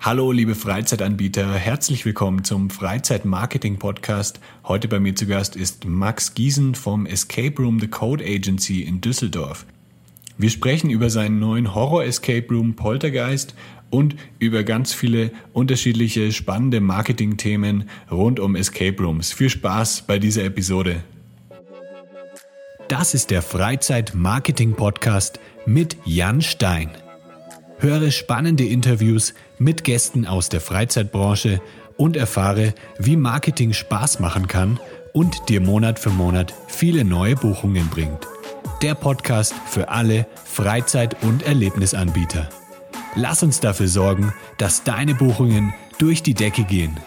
Hallo, liebe Freizeitanbieter, herzlich willkommen zum Freizeitmarketing-Podcast. Heute bei mir zu Gast ist Max Giesen vom Escape Room The Code Agency in Düsseldorf. Wir sprechen über seinen neuen Horror-Escape Room Poltergeist und über ganz viele unterschiedliche spannende Marketing-Themen rund um Escape Rooms. Viel Spaß bei dieser Episode. Das ist der Freizeit-Marketing-Podcast mit Jan Stein. Höre spannende Interviews mit Gästen aus der Freizeitbranche und erfahre, wie Marketing Spaß machen kann und dir Monat für Monat viele neue Buchungen bringt. Der Podcast für alle Freizeit- und Erlebnisanbieter. Lass uns dafür sorgen, dass deine Buchungen durch die Decke gehen.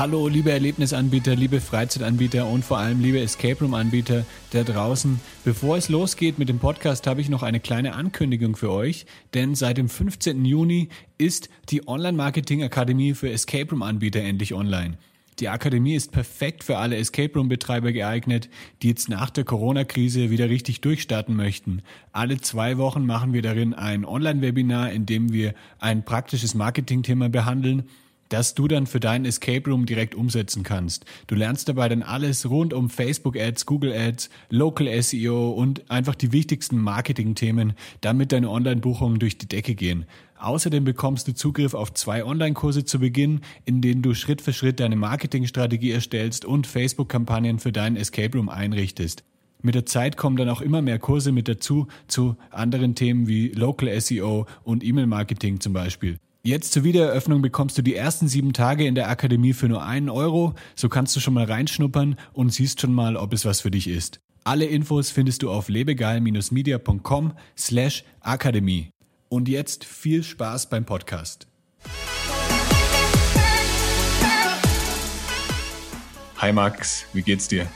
Hallo, liebe Erlebnisanbieter, liebe Freizeitanbieter und vor allem liebe Escape Room Anbieter da draußen. Bevor es losgeht mit dem Podcast, habe ich noch eine kleine Ankündigung für euch, denn seit dem 15. Juni ist die Online Marketing Akademie für Escape Room Anbieter endlich online. Die Akademie ist perfekt für alle Escape Room Betreiber geeignet, die jetzt nach der Corona-Krise wieder richtig durchstarten möchten. Alle zwei Wochen machen wir darin ein Online-Webinar, in dem wir ein praktisches Marketing-Thema behandeln das du dann für deinen Escape Room direkt umsetzen kannst. Du lernst dabei dann alles rund um Facebook Ads, Google Ads, Local SEO und einfach die wichtigsten Marketing-Themen, damit deine Online-Buchungen durch die Decke gehen. Außerdem bekommst du Zugriff auf zwei Online-Kurse zu Beginn, in denen du Schritt für Schritt deine Marketingstrategie erstellst und Facebook-Kampagnen für deinen Escape Room einrichtest. Mit der Zeit kommen dann auch immer mehr Kurse mit dazu zu anderen Themen wie Local SEO und E-Mail-Marketing zum Beispiel. Jetzt zur Wiedereröffnung bekommst du die ersten sieben Tage in der Akademie für nur einen Euro. So kannst du schon mal reinschnuppern und siehst schon mal, ob es was für dich ist. Alle Infos findest du auf lebegeil-media.com slash akademie. Und jetzt viel Spaß beim Podcast. Hi Max, wie geht's dir?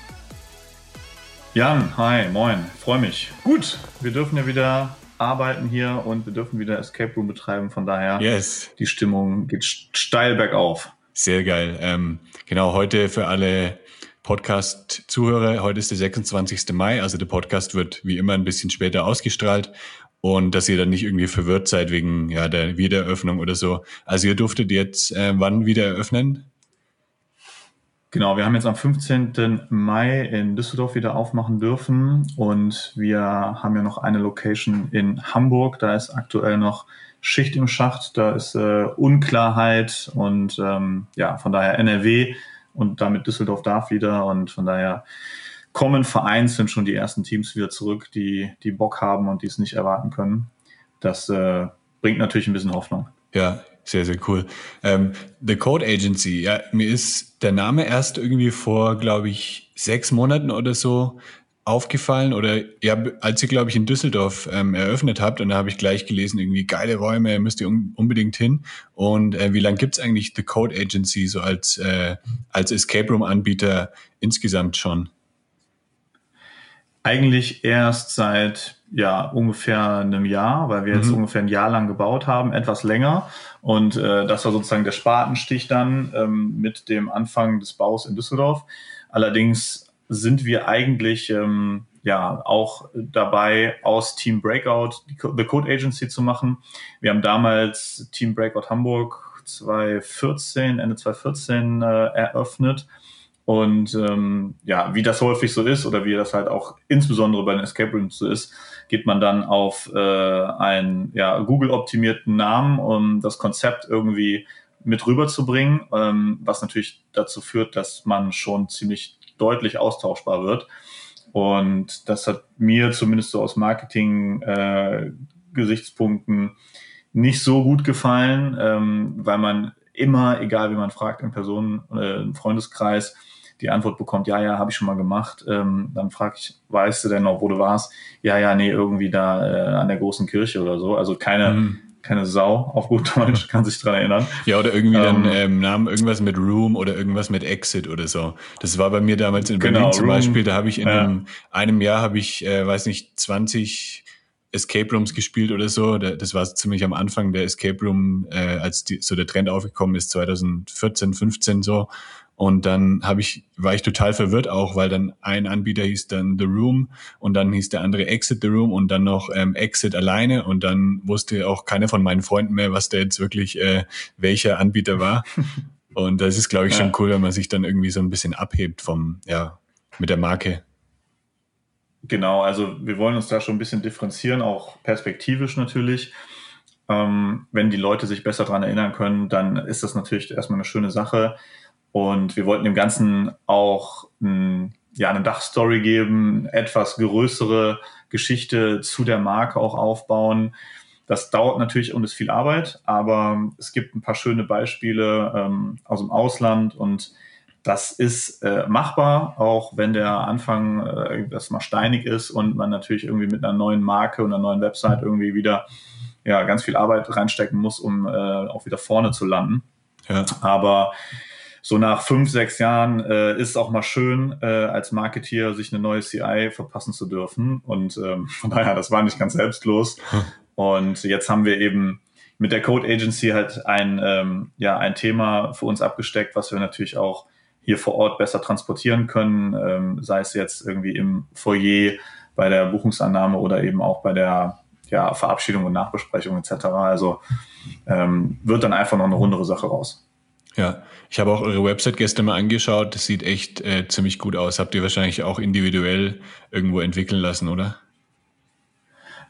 Jan, hi, moin, freue mich. Gut, wir dürfen ja wieder arbeiten hier und wir dürfen wieder Escape Room betreiben. Von daher, yes. die Stimmung geht steil bergauf. Sehr geil. Ähm, genau, heute für alle Podcast-Zuhörer, heute ist der 26. Mai, also der Podcast wird wie immer ein bisschen später ausgestrahlt und dass ihr dann nicht irgendwie verwirrt seid wegen ja, der Wiedereröffnung oder so. Also ihr durftet jetzt äh, wann wieder eröffnen? Genau, wir haben jetzt am 15. Mai in Düsseldorf wieder aufmachen dürfen und wir haben ja noch eine Location in Hamburg. Da ist aktuell noch Schicht im Schacht, da ist äh, Unklarheit und ähm, ja, von daher NRW und damit Düsseldorf darf wieder und von daher kommen vereinzelt schon die ersten Teams wieder zurück, die, die Bock haben und die es nicht erwarten können. Das äh, bringt natürlich ein bisschen Hoffnung. Ja, sehr, sehr cool. Ähm, The Code Agency, ja, mir ist der Name erst irgendwie vor, glaube ich, sechs Monaten oder so aufgefallen oder ja, als ihr, glaube ich, in Düsseldorf ähm, eröffnet habt und da habe ich gleich gelesen, irgendwie geile Räume, müsst ihr un unbedingt hin. Und äh, wie lange gibt's eigentlich The Code Agency so als, äh, als Escape Room-Anbieter insgesamt schon? Eigentlich erst seit ja ungefähr einem Jahr, weil wir jetzt mhm. ungefähr ein Jahr lang gebaut haben, etwas länger. Und äh, das war sozusagen der Spatenstich dann ähm, mit dem Anfang des Baus in Düsseldorf. Allerdings sind wir eigentlich ähm, ja auch dabei, aus Team Breakout die The Code Agency zu machen. Wir haben damals Team Breakout Hamburg 2014, Ende 2014 äh, eröffnet und ähm, ja, wie das häufig so ist oder wie das halt auch insbesondere bei den Escape Rooms so ist, geht man dann auf äh, einen ja, Google-optimierten Namen, um das Konzept irgendwie mit rüberzubringen, ähm, was natürlich dazu führt, dass man schon ziemlich deutlich austauschbar wird. Und das hat mir zumindest so aus Marketing-Gesichtspunkten äh, nicht so gut gefallen, ähm, weil man immer, egal wie man fragt, in Personen, äh, im Freundeskreis, die Antwort bekommt, ja, ja, habe ich schon mal gemacht. Ähm, dann frage ich, weißt du denn noch, wo du warst? Ja, ja, nee, irgendwie da äh, an der großen Kirche oder so. Also keine, mhm. keine Sau auf gut Deutsch, kann sich dran erinnern. Ja, oder irgendwie ähm, dann ähm, Namen irgendwas mit Room oder irgendwas mit Exit oder so. Das war bei mir damals in Berlin genau, zum Room, Beispiel, da habe ich in ja. einem, einem Jahr habe ich, äh, weiß nicht, 20 Escape Rooms gespielt oder so. Das war ziemlich am Anfang der Escape Room, äh, als die, so der Trend aufgekommen ist, 2014, 15 so. Und dann habe ich, war ich total verwirrt auch, weil dann ein Anbieter hieß dann The Room und dann hieß der andere Exit The Room und dann noch ähm, Exit alleine und dann wusste auch keiner von meinen Freunden mehr, was der jetzt wirklich äh, welcher Anbieter war. und das ist, glaube ich, schon cool, wenn man sich dann irgendwie so ein bisschen abhebt vom, ja, mit der Marke. Genau, also wir wollen uns da schon ein bisschen differenzieren, auch perspektivisch natürlich. Ähm, wenn die Leute sich besser daran erinnern können, dann ist das natürlich erstmal eine schöne Sache. Und wir wollten dem Ganzen auch ein, ja, eine Dachstory geben, etwas größere Geschichte zu der Marke auch aufbauen. Das dauert natürlich und ist viel Arbeit, aber es gibt ein paar schöne Beispiele ähm, aus dem Ausland und das ist äh, machbar, auch wenn der Anfang äh, das mal steinig ist und man natürlich irgendwie mit einer neuen Marke und einer neuen Website irgendwie wieder ja, ganz viel Arbeit reinstecken muss, um äh, auch wieder vorne zu landen. Ja. Aber so nach fünf, sechs Jahren äh, ist es auch mal schön, äh, als Marketeer sich eine neue CI verpassen zu dürfen. Und ähm, von daher, das war nicht ganz selbstlos. Hm. Und jetzt haben wir eben mit der Code Agency halt ein, ähm, ja, ein Thema für uns abgesteckt, was wir natürlich auch hier vor Ort besser transportieren können, ähm, sei es jetzt irgendwie im Foyer bei der Buchungsannahme oder eben auch bei der ja, Verabschiedung und Nachbesprechung etc. Also ähm, wird dann einfach noch eine rundere Sache raus. Ja, ich habe auch eure Website gestern mal angeschaut. Das sieht echt äh, ziemlich gut aus. Habt ihr wahrscheinlich auch individuell irgendwo entwickeln lassen, oder?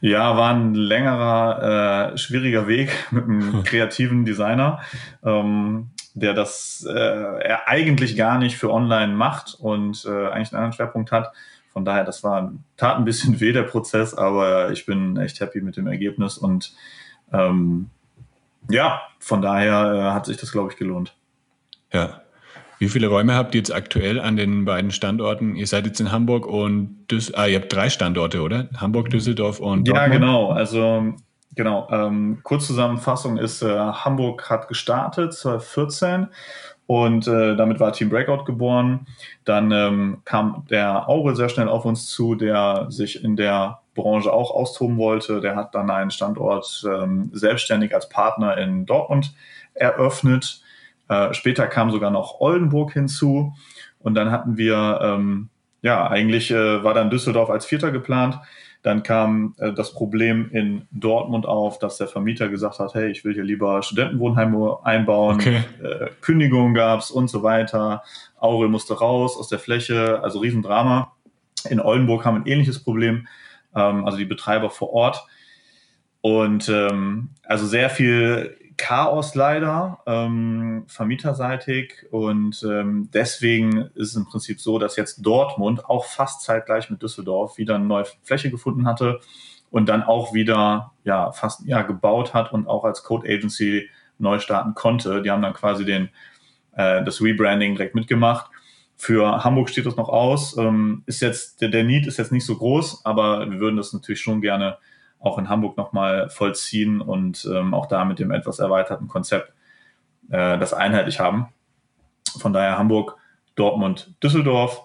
Ja, war ein längerer, äh, schwieriger Weg mit einem kreativen Designer, ähm, der das äh, er eigentlich gar nicht für online macht und äh, eigentlich einen anderen Schwerpunkt hat. Von daher, das war tat ein bisschen weh der Prozess, aber ich bin echt happy mit dem Ergebnis und ähm, ja, von daher äh, hat sich das, glaube ich, gelohnt. Ja. Wie viele Räume habt ihr jetzt aktuell an den beiden Standorten? Ihr seid jetzt in Hamburg und Düs ah, ihr habt drei Standorte, oder? Hamburg, Düsseldorf und Dortmund? Ja, genau. Also genau. Ähm, Kurzzusammenfassung ist, äh, Hamburg hat gestartet 2014 und äh, damit war Team Breakout geboren. Dann ähm, kam der Aure sehr schnell auf uns zu, der sich in der Branche auch austoben wollte. Der hat dann einen Standort ähm, selbstständig als Partner in Dortmund eröffnet. Äh, später kam sogar noch Oldenburg hinzu. Und dann hatten wir, ähm, ja, eigentlich äh, war dann Düsseldorf als Vierter geplant. Dann kam äh, das Problem in Dortmund auf, dass der Vermieter gesagt hat, hey, ich will hier lieber Studentenwohnheime einbauen. Okay. Äh, Kündigungen gab's und so weiter. Aurel musste raus aus der Fläche, also Riesendrama. In Oldenburg haben wir ein ähnliches Problem ähm, also die Betreiber vor Ort. Und ähm, also sehr viel Chaos leider, ähm, vermieterseitig. Und ähm, deswegen ist es im Prinzip so, dass jetzt Dortmund auch fast zeitgleich mit Düsseldorf wieder eine neue Fläche gefunden hatte und dann auch wieder ja fast ja gebaut hat und auch als Code Agency neu starten konnte. Die haben dann quasi den äh, das Rebranding direkt mitgemacht. Für Hamburg steht das noch aus. Ähm, ist jetzt, der, der Need ist jetzt nicht so groß, aber wir würden das natürlich schon gerne auch in Hamburg nochmal vollziehen und ähm, auch da mit dem etwas erweiterten Konzept äh, das einheitlich haben. Von daher Hamburg, Dortmund, Düsseldorf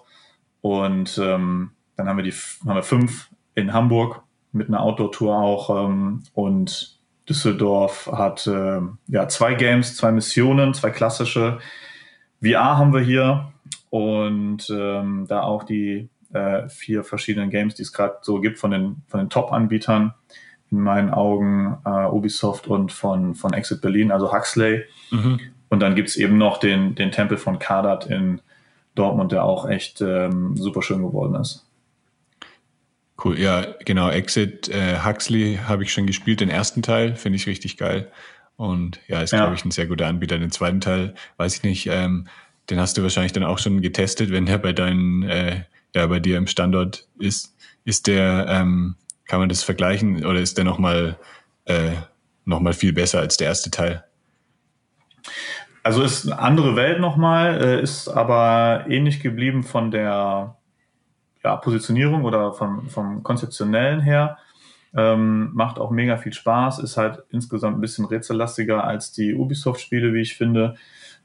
und ähm, dann haben wir die haben wir fünf in Hamburg mit einer Outdoor-Tour auch ähm, und Düsseldorf hat äh, ja zwei Games, zwei Missionen, zwei klassische. VR haben wir hier, und ähm, da auch die äh, vier verschiedenen Games, die es gerade so gibt von den, von den Top-Anbietern, in meinen Augen äh, Ubisoft und von, von Exit Berlin, also Huxley. Mhm. Und dann gibt's eben noch den, den Tempel von Kadat in Dortmund, der auch echt ähm, super schön geworden ist. Cool, ja, genau. Exit äh, Huxley habe ich schon gespielt, den ersten Teil, finde ich richtig geil. Und ja, ist, ja. glaube ich, ein sehr guter Anbieter. Den zweiten Teil, weiß ich nicht, ähm, den hast du wahrscheinlich dann auch schon getestet, wenn der bei deinen, äh, ja, bei dir im Standort ist. Ist der, ähm, kann man das vergleichen oder ist der nochmal äh, noch viel besser als der erste Teil? Also ist eine andere Welt nochmal, äh, ist aber ähnlich geblieben von der ja, Positionierung oder vom, vom Konzeptionellen her. Ähm, macht auch mega viel Spaß, ist halt insgesamt ein bisschen rätsellastiger als die Ubisoft-Spiele, wie ich finde.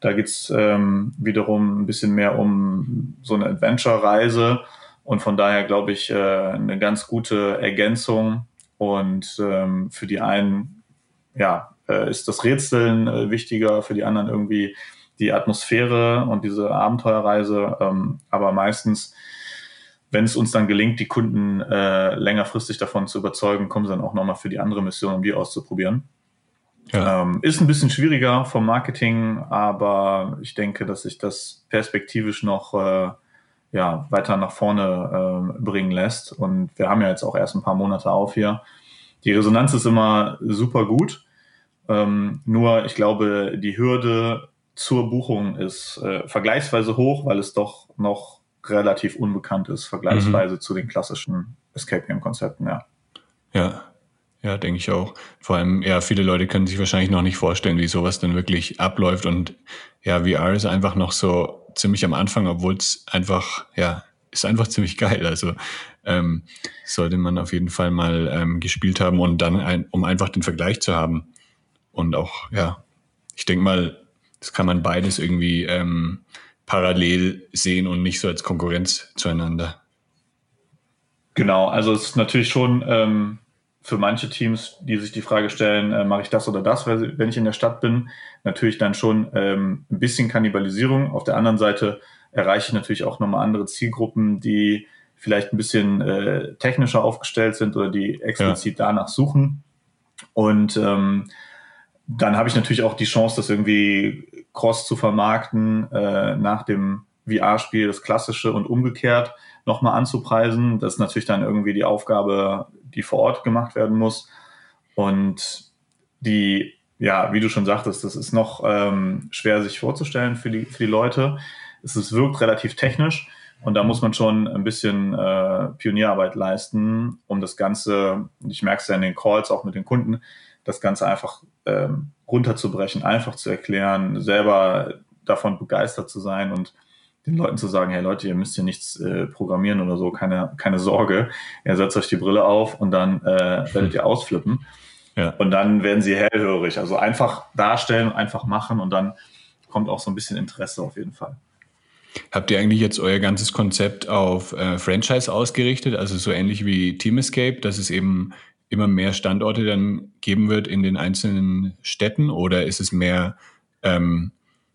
Da geht's ähm, wiederum ein bisschen mehr um so eine Adventure-Reise und von daher glaube ich äh, eine ganz gute Ergänzung Und ähm, für die einen ja, äh, ist das Rätseln äh, wichtiger, für die anderen irgendwie die Atmosphäre und diese Abenteuerreise. Ähm, aber meistens, wenn es uns dann gelingt, die Kunden äh, längerfristig davon zu überzeugen, kommen sie dann auch nochmal für die andere Mission, um die auszuprobieren. Ja. Ähm, ist ein bisschen schwieriger vom Marketing, aber ich denke, dass sich das perspektivisch noch äh, ja, weiter nach vorne äh, bringen lässt. Und wir haben ja jetzt auch erst ein paar Monate auf hier. Die Resonanz ist immer super gut. Ähm, nur ich glaube, die Hürde zur Buchung ist äh, vergleichsweise hoch, weil es doch noch relativ unbekannt ist, vergleichsweise mhm. zu den klassischen Escape Game Konzepten, ja. Ja, ja, denke ich auch. Vor allem, ja, viele Leute können sich wahrscheinlich noch nicht vorstellen, wie sowas dann wirklich abläuft und ja, VR ist einfach noch so ziemlich am Anfang, obwohl es einfach, ja, ist einfach ziemlich geil. Also ähm, sollte man auf jeden Fall mal ähm, gespielt haben und dann, ein, um einfach den Vergleich zu haben. Und auch, ja, ich denke mal, das kann man beides irgendwie ähm, parallel sehen und nicht so als Konkurrenz zueinander. Genau, also es ist natürlich schon ähm, für manche Teams, die sich die Frage stellen, äh, mache ich das oder das, wenn ich in der Stadt bin, natürlich dann schon ähm, ein bisschen Kannibalisierung. Auf der anderen Seite erreiche ich natürlich auch nochmal andere Zielgruppen, die vielleicht ein bisschen äh, technischer aufgestellt sind oder die explizit ja. danach suchen. Und ähm, dann habe ich natürlich auch die Chance, das irgendwie cross zu vermarkten, äh, nach dem VR-Spiel das klassische und umgekehrt nochmal anzupreisen. Das ist natürlich dann irgendwie die Aufgabe, die vor Ort gemacht werden muss. Und die, ja, wie du schon sagtest, das ist noch ähm, schwer sich vorzustellen für die, für die Leute. Es ist, wirkt relativ technisch und da muss man schon ein bisschen äh, Pionierarbeit leisten, um das Ganze, ich merke es ja in den Calls auch mit den Kunden, das Ganze einfach ähm, runterzubrechen, einfach zu erklären, selber davon begeistert zu sein und den Leuten zu sagen, hey Leute, ihr müsst hier nichts äh, programmieren oder so, keine, keine Sorge. Ihr setzt euch die Brille auf und dann äh, werdet ihr ausflippen. Ja. Und dann werden sie hellhörig. Also einfach darstellen, einfach machen und dann kommt auch so ein bisschen Interesse auf jeden Fall. Habt ihr eigentlich jetzt euer ganzes Konzept auf äh, Franchise ausgerichtet, also so ähnlich wie Team Escape, dass es eben immer mehr Standorte dann geben wird in den einzelnen Städten oder ist es mehr, ähm,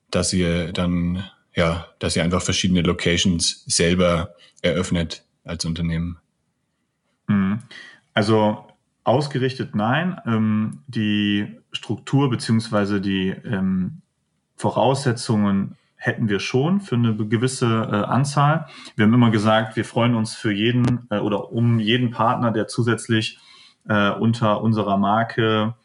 dass ihr dann, ja, dass ihr einfach verschiedene Locations selber eröffnet als Unternehmen? Mhm. Also ausgerichtet nein. Ähm, die Struktur beziehungsweise die ähm, Voraussetzungen hätten wir schon für eine gewisse äh, Anzahl. Wir haben immer gesagt, wir freuen uns für jeden äh, oder um jeden Partner, der zusätzlich äh, unter unserer Marke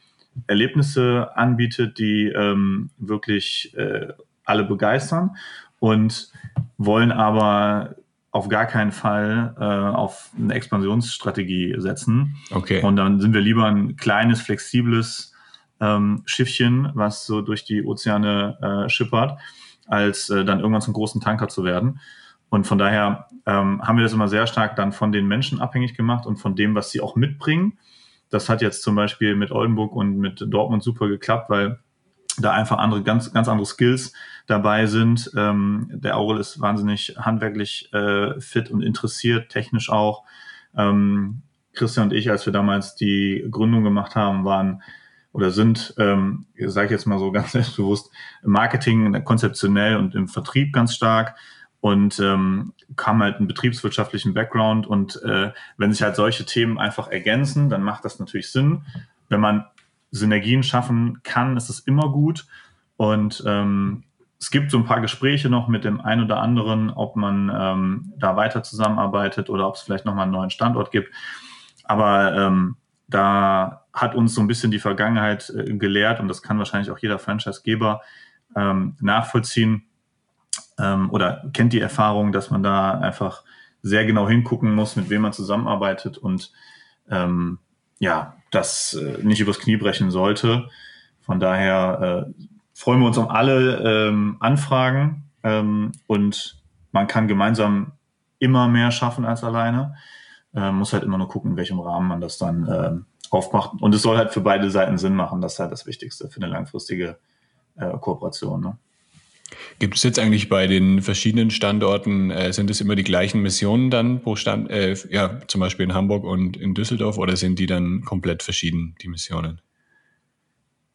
Erlebnisse anbietet, die ähm, wirklich äh, alle begeistern und wollen aber auf gar keinen Fall äh, auf eine Expansionsstrategie setzen. Okay. Und dann sind wir lieber ein kleines, flexibles ähm, Schiffchen, was so durch die Ozeane äh, schippert, als äh, dann irgendwann zum großen Tanker zu werden. Und von daher ähm, haben wir das immer sehr stark dann von den Menschen abhängig gemacht und von dem, was sie auch mitbringen. Das hat jetzt zum Beispiel mit Oldenburg und mit Dortmund super geklappt, weil da einfach andere, ganz, ganz andere Skills dabei sind. Ähm, der Aurel ist wahnsinnig handwerklich äh, fit und interessiert, technisch auch. Ähm, Christian und ich, als wir damals die Gründung gemacht haben, waren oder sind, ähm, sage ich jetzt mal so ganz selbstbewusst, im Marketing konzeptionell und im Vertrieb ganz stark und ähm, kam halt einen betriebswirtschaftlichen Background und äh, wenn sich halt solche Themen einfach ergänzen, dann macht das natürlich Sinn. Wenn man Synergien schaffen kann, ist es immer gut und ähm, es gibt so ein paar Gespräche noch mit dem einen oder anderen, ob man ähm, da weiter zusammenarbeitet oder ob es vielleicht nochmal einen neuen Standort gibt. Aber ähm, da hat uns so ein bisschen die Vergangenheit äh, gelehrt und das kann wahrscheinlich auch jeder Franchisegeber ähm, nachvollziehen ähm, oder kennt die Erfahrung, dass man da einfach sehr genau hingucken muss, mit wem man zusammenarbeitet und ähm, ja, das äh, nicht übers Knie brechen sollte. Von daher äh, freuen wir uns um alle ähm, Anfragen ähm, und man kann gemeinsam immer mehr schaffen als alleine. Äh, muss halt immer nur gucken, in welchem Rahmen man das dann äh, aufmacht. Und es soll halt für beide Seiten Sinn machen. Das ist halt das Wichtigste für eine langfristige äh, Kooperation. Ne? Gibt es jetzt eigentlich bei den verschiedenen Standorten, äh, sind es immer die gleichen Missionen dann pro Stand, äh, ja, zum Beispiel in Hamburg und in Düsseldorf oder sind die dann komplett verschieden, die Missionen?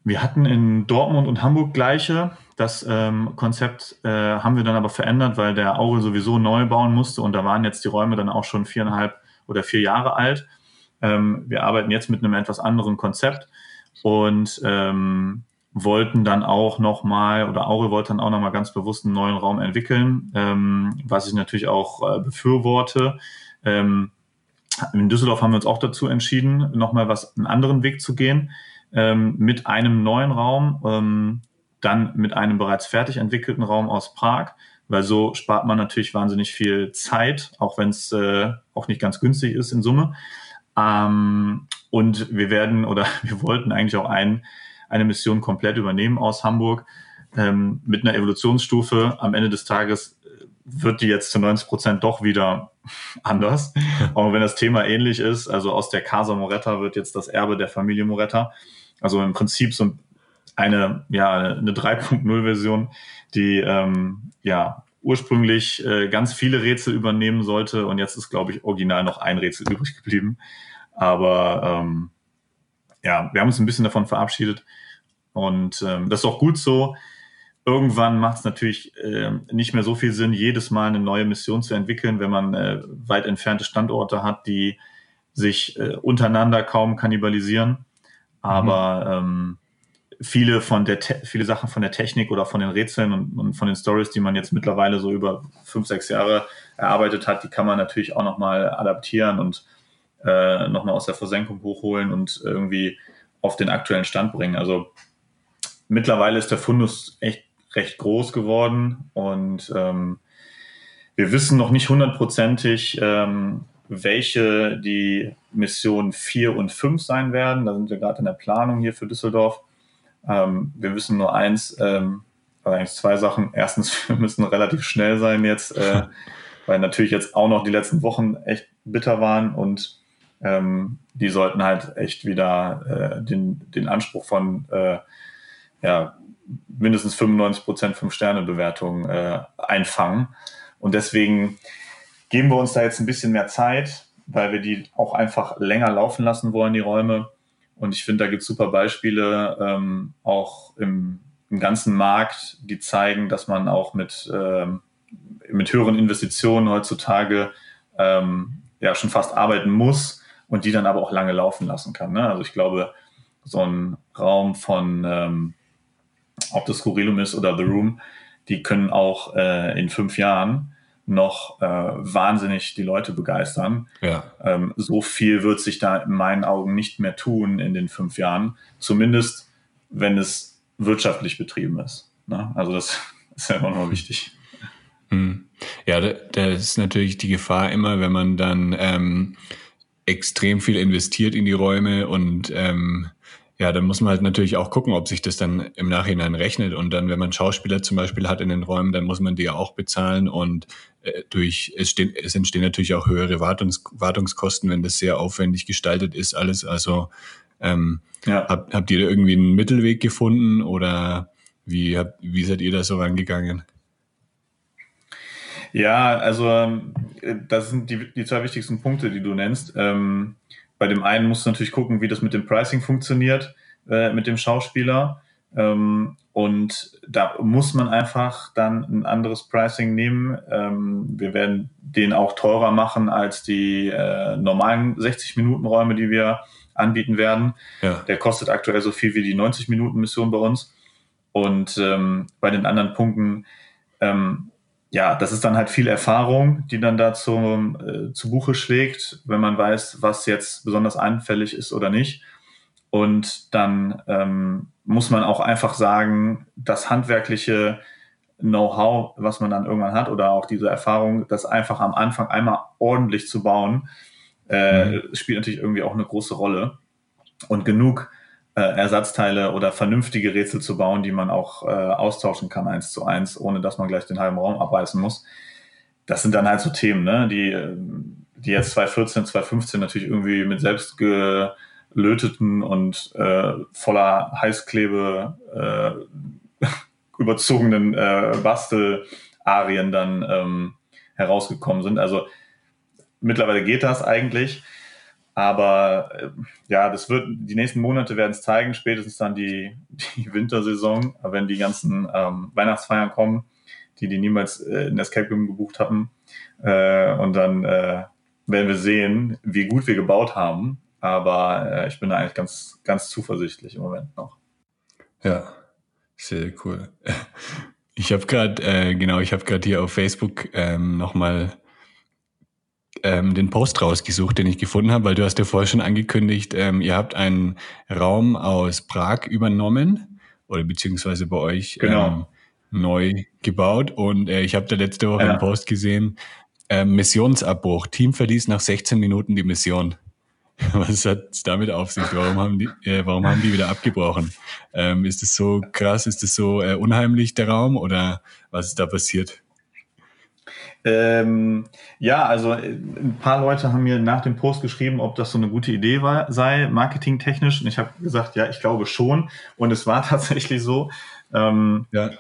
Wir hatten in Dortmund und Hamburg gleiche. Das ähm, Konzept äh, haben wir dann aber verändert, weil der Aure sowieso neu bauen musste und da waren jetzt die Räume dann auch schon viereinhalb oder vier Jahre alt. Ähm, wir arbeiten jetzt mit einem etwas anderen Konzept und ähm, wollten dann auch nochmal, oder Aure wollte dann auch nochmal ganz bewusst einen neuen Raum entwickeln, ähm, was ich natürlich auch äh, befürworte. Ähm, in Düsseldorf haben wir uns auch dazu entschieden, nochmal was einen anderen Weg zu gehen, ähm, mit einem neuen Raum, ähm, dann mit einem bereits fertig entwickelten Raum aus Prag, weil so spart man natürlich wahnsinnig viel Zeit, auch wenn es äh, auch nicht ganz günstig ist in Summe. Ähm, und wir werden oder wir wollten eigentlich auch einen eine Mission komplett übernehmen aus Hamburg ähm, mit einer Evolutionsstufe. Am Ende des Tages äh, wird die jetzt zu 90 Prozent doch wieder anders. Auch wenn das Thema ähnlich ist. Also aus der Casa Moretta wird jetzt das Erbe der Familie Moretta. Also im Prinzip so eine, ja, eine 3.0-Version, die ähm, ja ursprünglich äh, ganz viele Rätsel übernehmen sollte. Und jetzt ist, glaube ich, original noch ein Rätsel übrig geblieben. Aber ähm, ja, wir haben uns ein bisschen davon verabschiedet. Und ähm, das ist auch gut so. Irgendwann macht es natürlich äh, nicht mehr so viel Sinn, jedes Mal eine neue Mission zu entwickeln, wenn man äh, weit entfernte Standorte hat, die sich äh, untereinander kaum kannibalisieren. Aber mhm. ähm, viele von der viele Sachen von der Technik oder von den Rätseln und, und, von den Stories, die man jetzt mittlerweile so über fünf, sechs Jahre erarbeitet hat, die kann man natürlich auch nochmal adaptieren und äh, nochmal aus der Versenkung hochholen und irgendwie auf den aktuellen Stand bringen. Also mittlerweile ist der Fundus echt recht groß geworden und ähm, wir wissen noch nicht hundertprozentig, ähm, welche die Mission 4 und 5 sein werden. Da sind wir gerade in der Planung hier für Düsseldorf. Ähm, wir wissen nur eins, ähm, also eigentlich zwei Sachen. Erstens, wir müssen relativ schnell sein jetzt, äh, weil natürlich jetzt auch noch die letzten Wochen echt bitter waren und ähm, die sollten halt echt wieder äh, den, den Anspruch von äh, ja, mindestens 95 Prozent Fünf-Sterne-Bewertung äh, einfangen. Und deswegen geben wir uns da jetzt ein bisschen mehr Zeit, weil wir die auch einfach länger laufen lassen wollen, die Räume. Und ich finde, da gibt es super Beispiele, ähm, auch im, im ganzen Markt, die zeigen, dass man auch mit, ähm, mit höheren Investitionen heutzutage ähm, ja schon fast arbeiten muss und die dann aber auch lange laufen lassen kann. Ne? Also ich glaube, so ein Raum von ähm, ob das Skurrilum ist oder The Room, die können auch äh, in fünf Jahren noch äh, wahnsinnig die Leute begeistern. Ja. Ähm, so viel wird sich da in meinen Augen nicht mehr tun in den fünf Jahren, zumindest wenn es wirtschaftlich betrieben ist. Ne? Also das ist ja immer noch wichtig. Hm. Ja, da, da ist natürlich die Gefahr immer, wenn man dann ähm, extrem viel investiert in die Räume und ähm, ja, dann muss man halt natürlich auch gucken, ob sich das dann im Nachhinein rechnet. Und dann, wenn man Schauspieler zum Beispiel hat in den Räumen, dann muss man die ja auch bezahlen. Und äh, durch es, stehen, es entstehen natürlich auch höhere Wartungs, Wartungskosten, wenn das sehr aufwendig gestaltet ist, alles. Also ähm, ja. habt, habt ihr da irgendwie einen Mittelweg gefunden oder wie, habt, wie seid ihr da so rangegangen? Ja, also ähm, das sind die, die zwei wichtigsten Punkte, die du nennst. Ähm, bei dem einen musst du natürlich gucken, wie das mit dem Pricing funktioniert, äh, mit dem Schauspieler. Ähm, und da muss man einfach dann ein anderes Pricing nehmen. Ähm, wir werden den auch teurer machen als die äh, normalen 60-Minuten-Räume, die wir anbieten werden. Ja. Der kostet aktuell so viel wie die 90-Minuten-Mission bei uns. Und ähm, bei den anderen Punkten ähm, ja, das ist dann halt viel Erfahrung, die dann da zum, äh, zu Buche schlägt, wenn man weiß, was jetzt besonders anfällig ist oder nicht. Und dann ähm, muss man auch einfach sagen, das handwerkliche Know-how, was man dann irgendwann hat, oder auch diese Erfahrung, das einfach am Anfang einmal ordentlich zu bauen, äh, mhm. spielt natürlich irgendwie auch eine große Rolle. Und genug äh, Ersatzteile oder vernünftige Rätsel zu bauen, die man auch äh, austauschen kann eins zu eins, ohne dass man gleich den halben Raum abreißen muss. Das sind dann halt so Themen, ne? die, die jetzt 2014, 2015 natürlich irgendwie mit selbst gelöteten und äh, voller Heißklebe äh, überzogenen äh, Bastel-Arien dann ähm, herausgekommen sind. Also mittlerweile geht das eigentlich. Aber äh, ja, das wird, die nächsten Monate werden es zeigen, spätestens dann die, die Wintersaison, wenn die ganzen ähm, Weihnachtsfeiern kommen, die die niemals äh, in Escape Room gebucht hatten. Äh, und dann äh, werden wir sehen, wie gut wir gebaut haben. Aber äh, ich bin da eigentlich ganz, ganz zuversichtlich im Moment noch. Ja, sehr cool. Ich habe gerade, äh, genau, ich habe gerade hier auf Facebook ähm, nochmal ähm, den Post rausgesucht, den ich gefunden habe, weil du hast ja vorher schon angekündigt, ähm, ihr habt einen Raum aus Prag übernommen oder beziehungsweise bei euch genau. ähm, neu gebaut und äh, ich habe da letzte Woche ja. einen Post gesehen, äh, Missionsabbruch, Team verließ nach 16 Minuten die Mission. Was hat es damit auf sich? Warum haben die, äh, warum haben die wieder abgebrochen? Ähm, ist das so krass? Ist das so äh, unheimlich, der Raum? Oder was ist da passiert? Ähm, ja, also äh, ein paar Leute haben mir nach dem Post geschrieben, ob das so eine gute Idee war, sei, marketingtechnisch. Und ich habe gesagt, ja, ich glaube schon. Und es war tatsächlich so. Ähm, ja.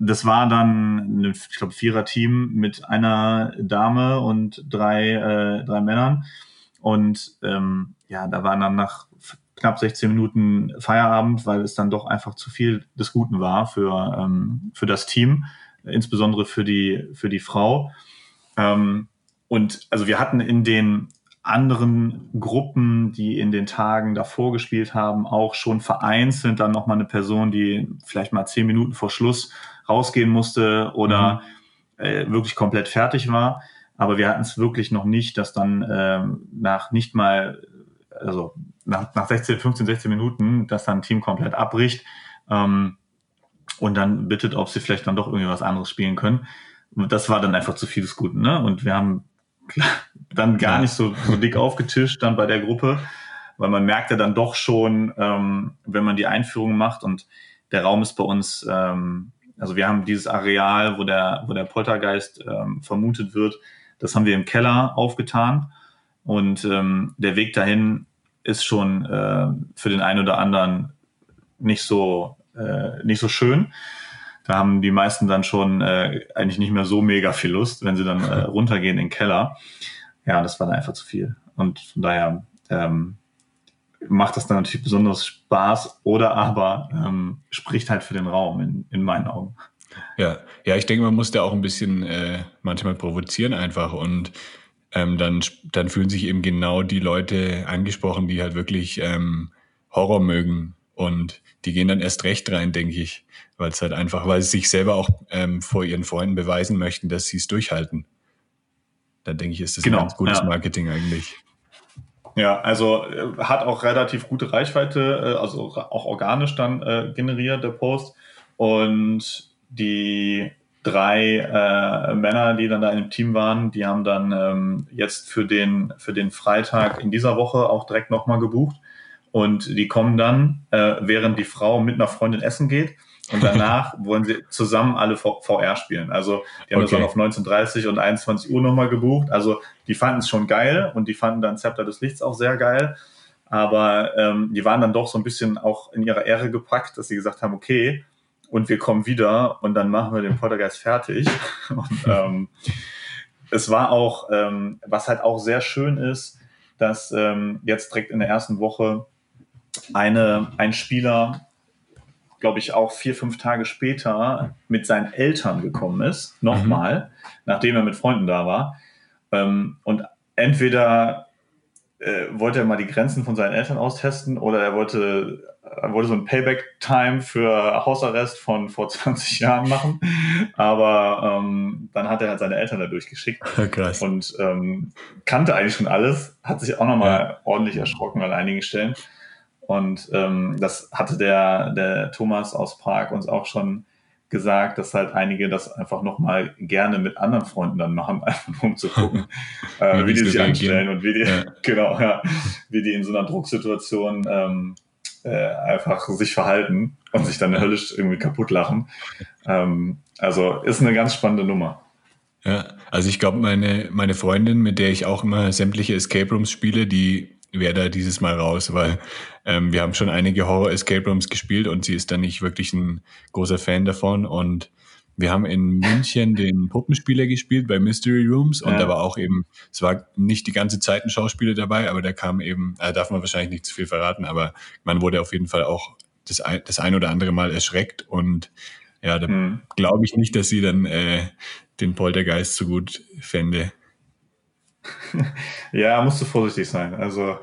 Das war dann, ein, ich glaube, Vierer-Team mit einer Dame und drei, äh, drei Männern. Und ähm, ja, da waren dann nach knapp 16 Minuten Feierabend, weil es dann doch einfach zu viel des Guten war für, ähm, für das Team insbesondere für die, für die Frau. Ähm, und also wir hatten in den anderen Gruppen, die in den Tagen davor gespielt haben, auch schon vereinzelt dann nochmal eine Person, die vielleicht mal zehn Minuten vor Schluss rausgehen musste oder mhm. äh, wirklich komplett fertig war. Aber wir hatten es wirklich noch nicht, dass dann ähm, nach nicht mal, also nach, nach 16, 15, 16 Minuten, dass dann ein Team komplett abbricht. Ähm, und dann bittet, ob sie vielleicht dann doch irgendwie was anderes spielen können. Und das war dann einfach zu viel des Guten, ne? Und wir haben dann gar nicht so, so dick aufgetischt dann bei der Gruppe, weil man merkte dann doch schon, ähm, wenn man die Einführung macht und der Raum ist bei uns, ähm, also wir haben dieses Areal, wo der, wo der Poltergeist ähm, vermutet wird, das haben wir im Keller aufgetan und ähm, der Weg dahin ist schon äh, für den einen oder anderen nicht so äh, nicht so schön. Da haben die meisten dann schon äh, eigentlich nicht mehr so mega viel Lust, wenn sie dann äh, runtergehen in den Keller. Ja, das war dann einfach zu viel. Und von daher ähm, macht das dann natürlich besonders Spaß oder aber ähm, spricht halt für den Raum in, in meinen Augen. Ja, ja, ich denke, man muss da auch ein bisschen äh, manchmal provozieren einfach und ähm, dann, dann fühlen sich eben genau die Leute angesprochen, die halt wirklich ähm, Horror mögen und die gehen dann erst recht rein, denke ich, weil es halt einfach, weil sie sich selber auch ähm, vor ihren Freunden beweisen möchten, dass sie es durchhalten. Dann denke ich, ist das genau, ein ganz gutes ja. Marketing eigentlich. Ja, also äh, hat auch relativ gute Reichweite, äh, also auch organisch dann äh, generiert, der Post. Und die drei äh, Männer, die dann da im Team waren, die haben dann ähm, jetzt für den, für den Freitag in dieser Woche auch direkt nochmal gebucht. Und die kommen dann, äh, während die Frau mit einer Freundin essen geht. Und danach wollen sie zusammen alle VR spielen. Also die haben okay. das dann auf 19.30 und 21 Uhr nochmal gebucht. Also die fanden es schon geil und die fanden dann Zepter des Lichts auch sehr geil. Aber ähm, die waren dann doch so ein bisschen auch in ihrer Ehre gepackt, dass sie gesagt haben, okay, und wir kommen wieder und dann machen wir den Poltergeist fertig. Und ähm, es war auch, ähm, was halt auch sehr schön ist, dass ähm, jetzt direkt in der ersten Woche eine, ein Spieler, glaube ich, auch vier, fünf Tage später mit seinen Eltern gekommen ist, nochmal, mhm. nachdem er mit Freunden da war. Ähm, und entweder äh, wollte er mal die Grenzen von seinen Eltern austesten oder er wollte, er wollte so ein Payback-Time für Hausarrest von vor 20 Jahren machen. Aber ähm, dann hat er halt seine Eltern da durchgeschickt Krass. und ähm, kannte eigentlich schon alles, hat sich auch nochmal ja. ordentlich erschrocken an einigen Stellen. Und ähm, das hatte der, der Thomas aus Prag uns auch schon gesagt, dass halt einige das einfach nochmal gerne mit anderen Freunden dann machen, einfach um zu gucken, äh, wie die sich anstellen und wie die, ja. genau, ja, wie die in so einer Drucksituation ähm, äh, einfach sich verhalten und sich dann höllisch irgendwie kaputt lachen. Ähm, also ist eine ganz spannende Nummer. Ja, also ich glaube, meine, meine Freundin, mit der ich auch immer sämtliche Escape Rooms spiele, die wer da dieses Mal raus, weil ähm, wir haben schon einige Horror-Escape Rooms gespielt und sie ist dann nicht wirklich ein großer Fan davon und wir haben in München den Puppenspieler gespielt bei Mystery Rooms und ja. da war auch eben, es war nicht die ganze Zeit ein Schauspieler dabei, aber der kam eben, äh, darf man wahrscheinlich nicht zu viel verraten, aber man wurde auf jeden Fall auch das ein, das ein oder andere Mal erschreckt und ja, da mhm. glaube ich nicht, dass sie dann äh, den Poltergeist so gut fände. Ja, musst du vorsichtig sein. Also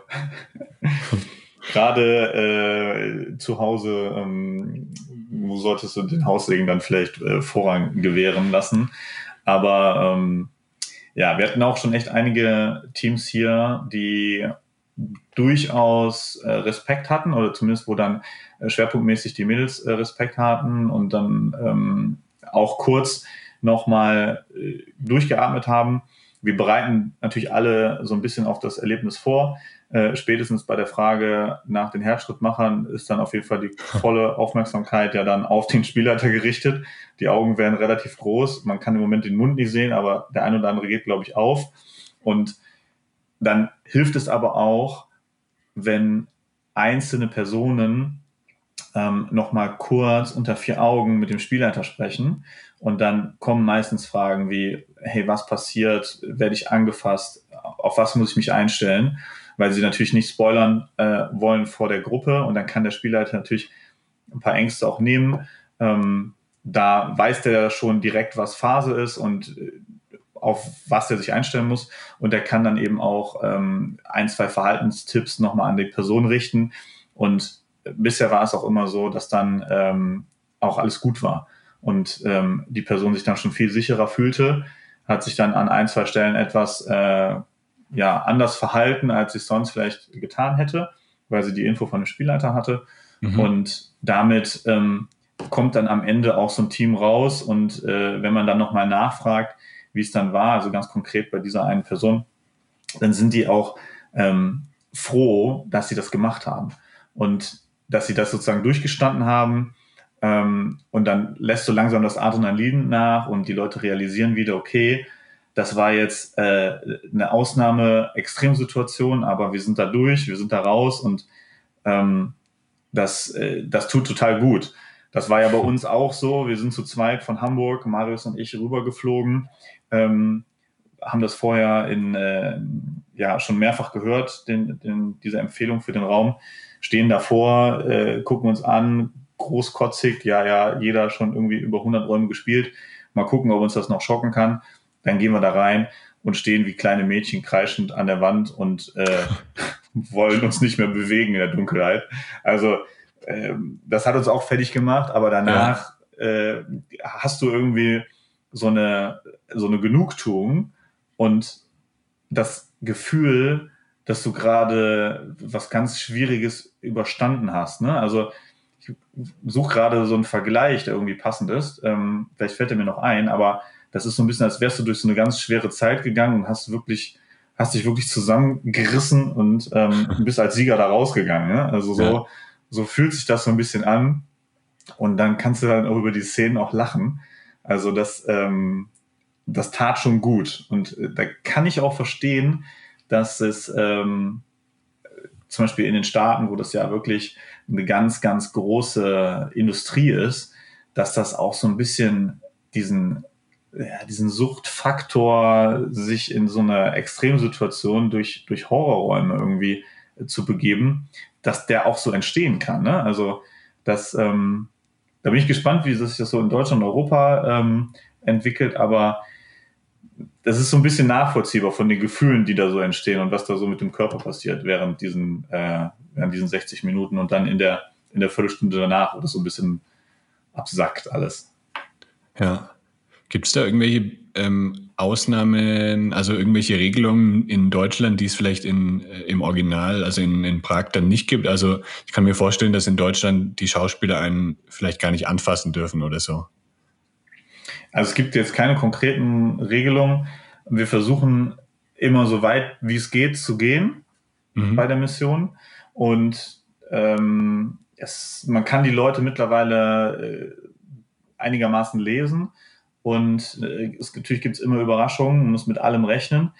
gerade äh, zu Hause ähm, solltest du den Haussegen dann vielleicht äh, Vorrang gewähren lassen. Aber ähm, ja, wir hatten auch schon echt einige Teams hier, die durchaus äh, Respekt hatten oder zumindest wo dann äh, schwerpunktmäßig die Mädels äh, Respekt hatten und dann ähm, auch kurz nochmal äh, durchgeatmet haben. Wir bereiten natürlich alle so ein bisschen auf das Erlebnis vor. Äh, spätestens bei der Frage nach den Herzschrittmachern ist dann auf jeden Fall die volle Aufmerksamkeit ja dann auf den Spielleiter gerichtet. Die Augen werden relativ groß. Man kann im Moment den Mund nicht sehen, aber der eine oder andere geht, glaube ich, auf. Und dann hilft es aber auch, wenn einzelne Personen ähm, nochmal kurz unter vier Augen mit dem Spielleiter sprechen. Und dann kommen meistens Fragen wie, hey, was passiert? Werde ich angefasst? Auf was muss ich mich einstellen? Weil sie natürlich nicht spoilern äh, wollen vor der Gruppe. Und dann kann der Spielleiter natürlich ein paar Ängste auch nehmen. Ähm, da weiß der schon direkt, was Phase ist und äh, auf was er sich einstellen muss. Und er kann dann eben auch ähm, ein, zwei Verhaltenstipps nochmal an die Person richten. Und bisher war es auch immer so, dass dann ähm, auch alles gut war und ähm, die Person sich dann schon viel sicherer fühlte, hat sich dann an ein, zwei Stellen etwas äh, ja, anders verhalten, als sie es sonst vielleicht getan hätte, weil sie die Info von dem Spielleiter hatte. Mhm. Und damit ähm, kommt dann am Ende auch so ein Team raus. Und äh, wenn man dann nochmal nachfragt, wie es dann war, also ganz konkret bei dieser einen Person, dann sind die auch ähm, froh, dass sie das gemacht haben. Und dass sie das sozusagen durchgestanden haben. Ähm, und dann lässt so langsam das Adrenalin nach und die Leute realisieren wieder, okay, das war jetzt äh, eine Ausnahme-Extremsituation, aber wir sind da durch, wir sind da raus und ähm, das, äh, das tut total gut. Das war ja bei uns auch so. Wir sind zu zweit von Hamburg, Marius und ich, rübergeflogen, ähm, haben das vorher in, äh, ja, schon mehrfach gehört, den, den, diese Empfehlung für den Raum stehen davor, äh, gucken uns an, großkotzig, ja, ja, jeder schon irgendwie über 100 Räume gespielt. Mal gucken, ob uns das noch schocken kann. Dann gehen wir da rein und stehen wie kleine Mädchen kreischend an der Wand und äh, wollen uns nicht mehr bewegen in der Dunkelheit. Also ähm, das hat uns auch fertig gemacht, aber danach ja. äh, hast du irgendwie so eine, so eine Genugtuung und das Gefühl, dass du gerade was ganz Schwieriges überstanden hast. Ne? Also ich suche gerade so einen Vergleich, der irgendwie passend ist. Ähm, vielleicht fällt er mir noch ein, aber das ist so ein bisschen, als wärst du durch so eine ganz schwere Zeit gegangen und hast wirklich, hast dich wirklich zusammengerissen und ähm, bist als Sieger da rausgegangen. Ne? Also so, ja. so fühlt sich das so ein bisschen an. Und dann kannst du dann auch über die Szenen auch lachen. Also das, ähm, das tat schon gut. Und äh, da kann ich auch verstehen, dass es ähm, zum Beispiel in den Staaten, wo das ja wirklich eine ganz, ganz große Industrie ist, dass das auch so ein bisschen diesen, ja, diesen Suchtfaktor, sich in so einer Extremsituation durch, durch Horrorräume irgendwie zu begeben, dass der auch so entstehen kann. Ne? Also das, ähm, da bin ich gespannt, wie sich das so in Deutschland und Europa ähm, entwickelt, aber das ist so ein bisschen nachvollziehbar von den Gefühlen, die da so entstehen und was da so mit dem Körper passiert während diesen, äh, während diesen 60 Minuten und dann in der, in der Viertelstunde danach, das so ein bisschen absackt alles. Ja. Gibt es da irgendwelche ähm, Ausnahmen, also irgendwelche Regelungen in Deutschland, die es vielleicht in, äh, im Original, also in, in Prag dann nicht gibt? Also ich kann mir vorstellen, dass in Deutschland die Schauspieler einen vielleicht gar nicht anfassen dürfen oder so. Also es gibt jetzt keine konkreten Regelungen. Wir versuchen immer so weit, wie es geht, zu gehen mhm. bei der Mission. Und ähm, es, man kann die Leute mittlerweile äh, einigermaßen lesen. Und äh, es, natürlich gibt es immer Überraschungen, man muss mit allem rechnen.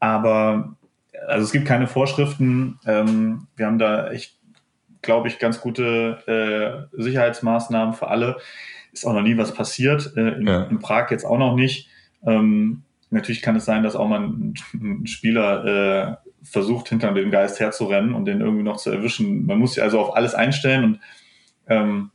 Aber also es gibt keine Vorschriften. Ähm, wir haben da echt, glaube ich, ganz gute äh, Sicherheitsmaßnahmen für alle. Ist auch noch nie was passiert. Äh, in, ja. in, Prag jetzt auch noch nicht. Ähm, natürlich kann es sein, dass auch mal ein, ein Spieler äh, versucht, hinter dem Geist herzurennen und den irgendwie noch zu erwischen. Man muss sich also auf alles einstellen und ähm,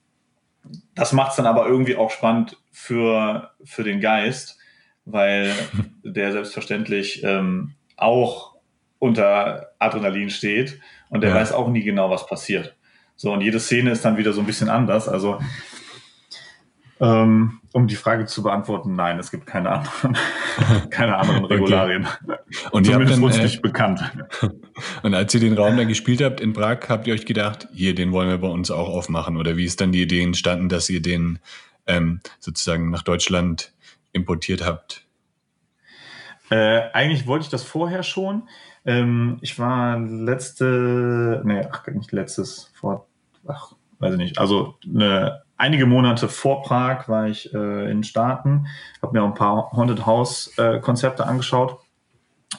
das macht es dann aber irgendwie auch spannend für, für den Geist, weil der selbstverständlich ähm, auch unter Adrenalin steht und der ja. weiß auch nie genau, was passiert. So, und jede Szene ist dann wieder so ein bisschen anders. Also um die Frage zu beantworten, nein, es gibt keine anderen, keine anderen Regularien. Okay. Und Zumindest dann, uns äh, nicht bekannt. Und als ihr den Raum dann gespielt habt in Prag, habt ihr euch gedacht, hier, den wollen wir bei uns auch aufmachen? Oder wie ist dann die Idee entstanden, dass ihr den ähm, sozusagen nach Deutschland importiert habt? Äh, eigentlich wollte ich das vorher schon. Ähm, ich war letzte, nee, ach, nicht letztes, vor, ach, weiß ich nicht, also eine einige Monate vor Prag war ich äh, in den Staaten, habe mir auch ein paar Haunted House äh, Konzepte angeschaut.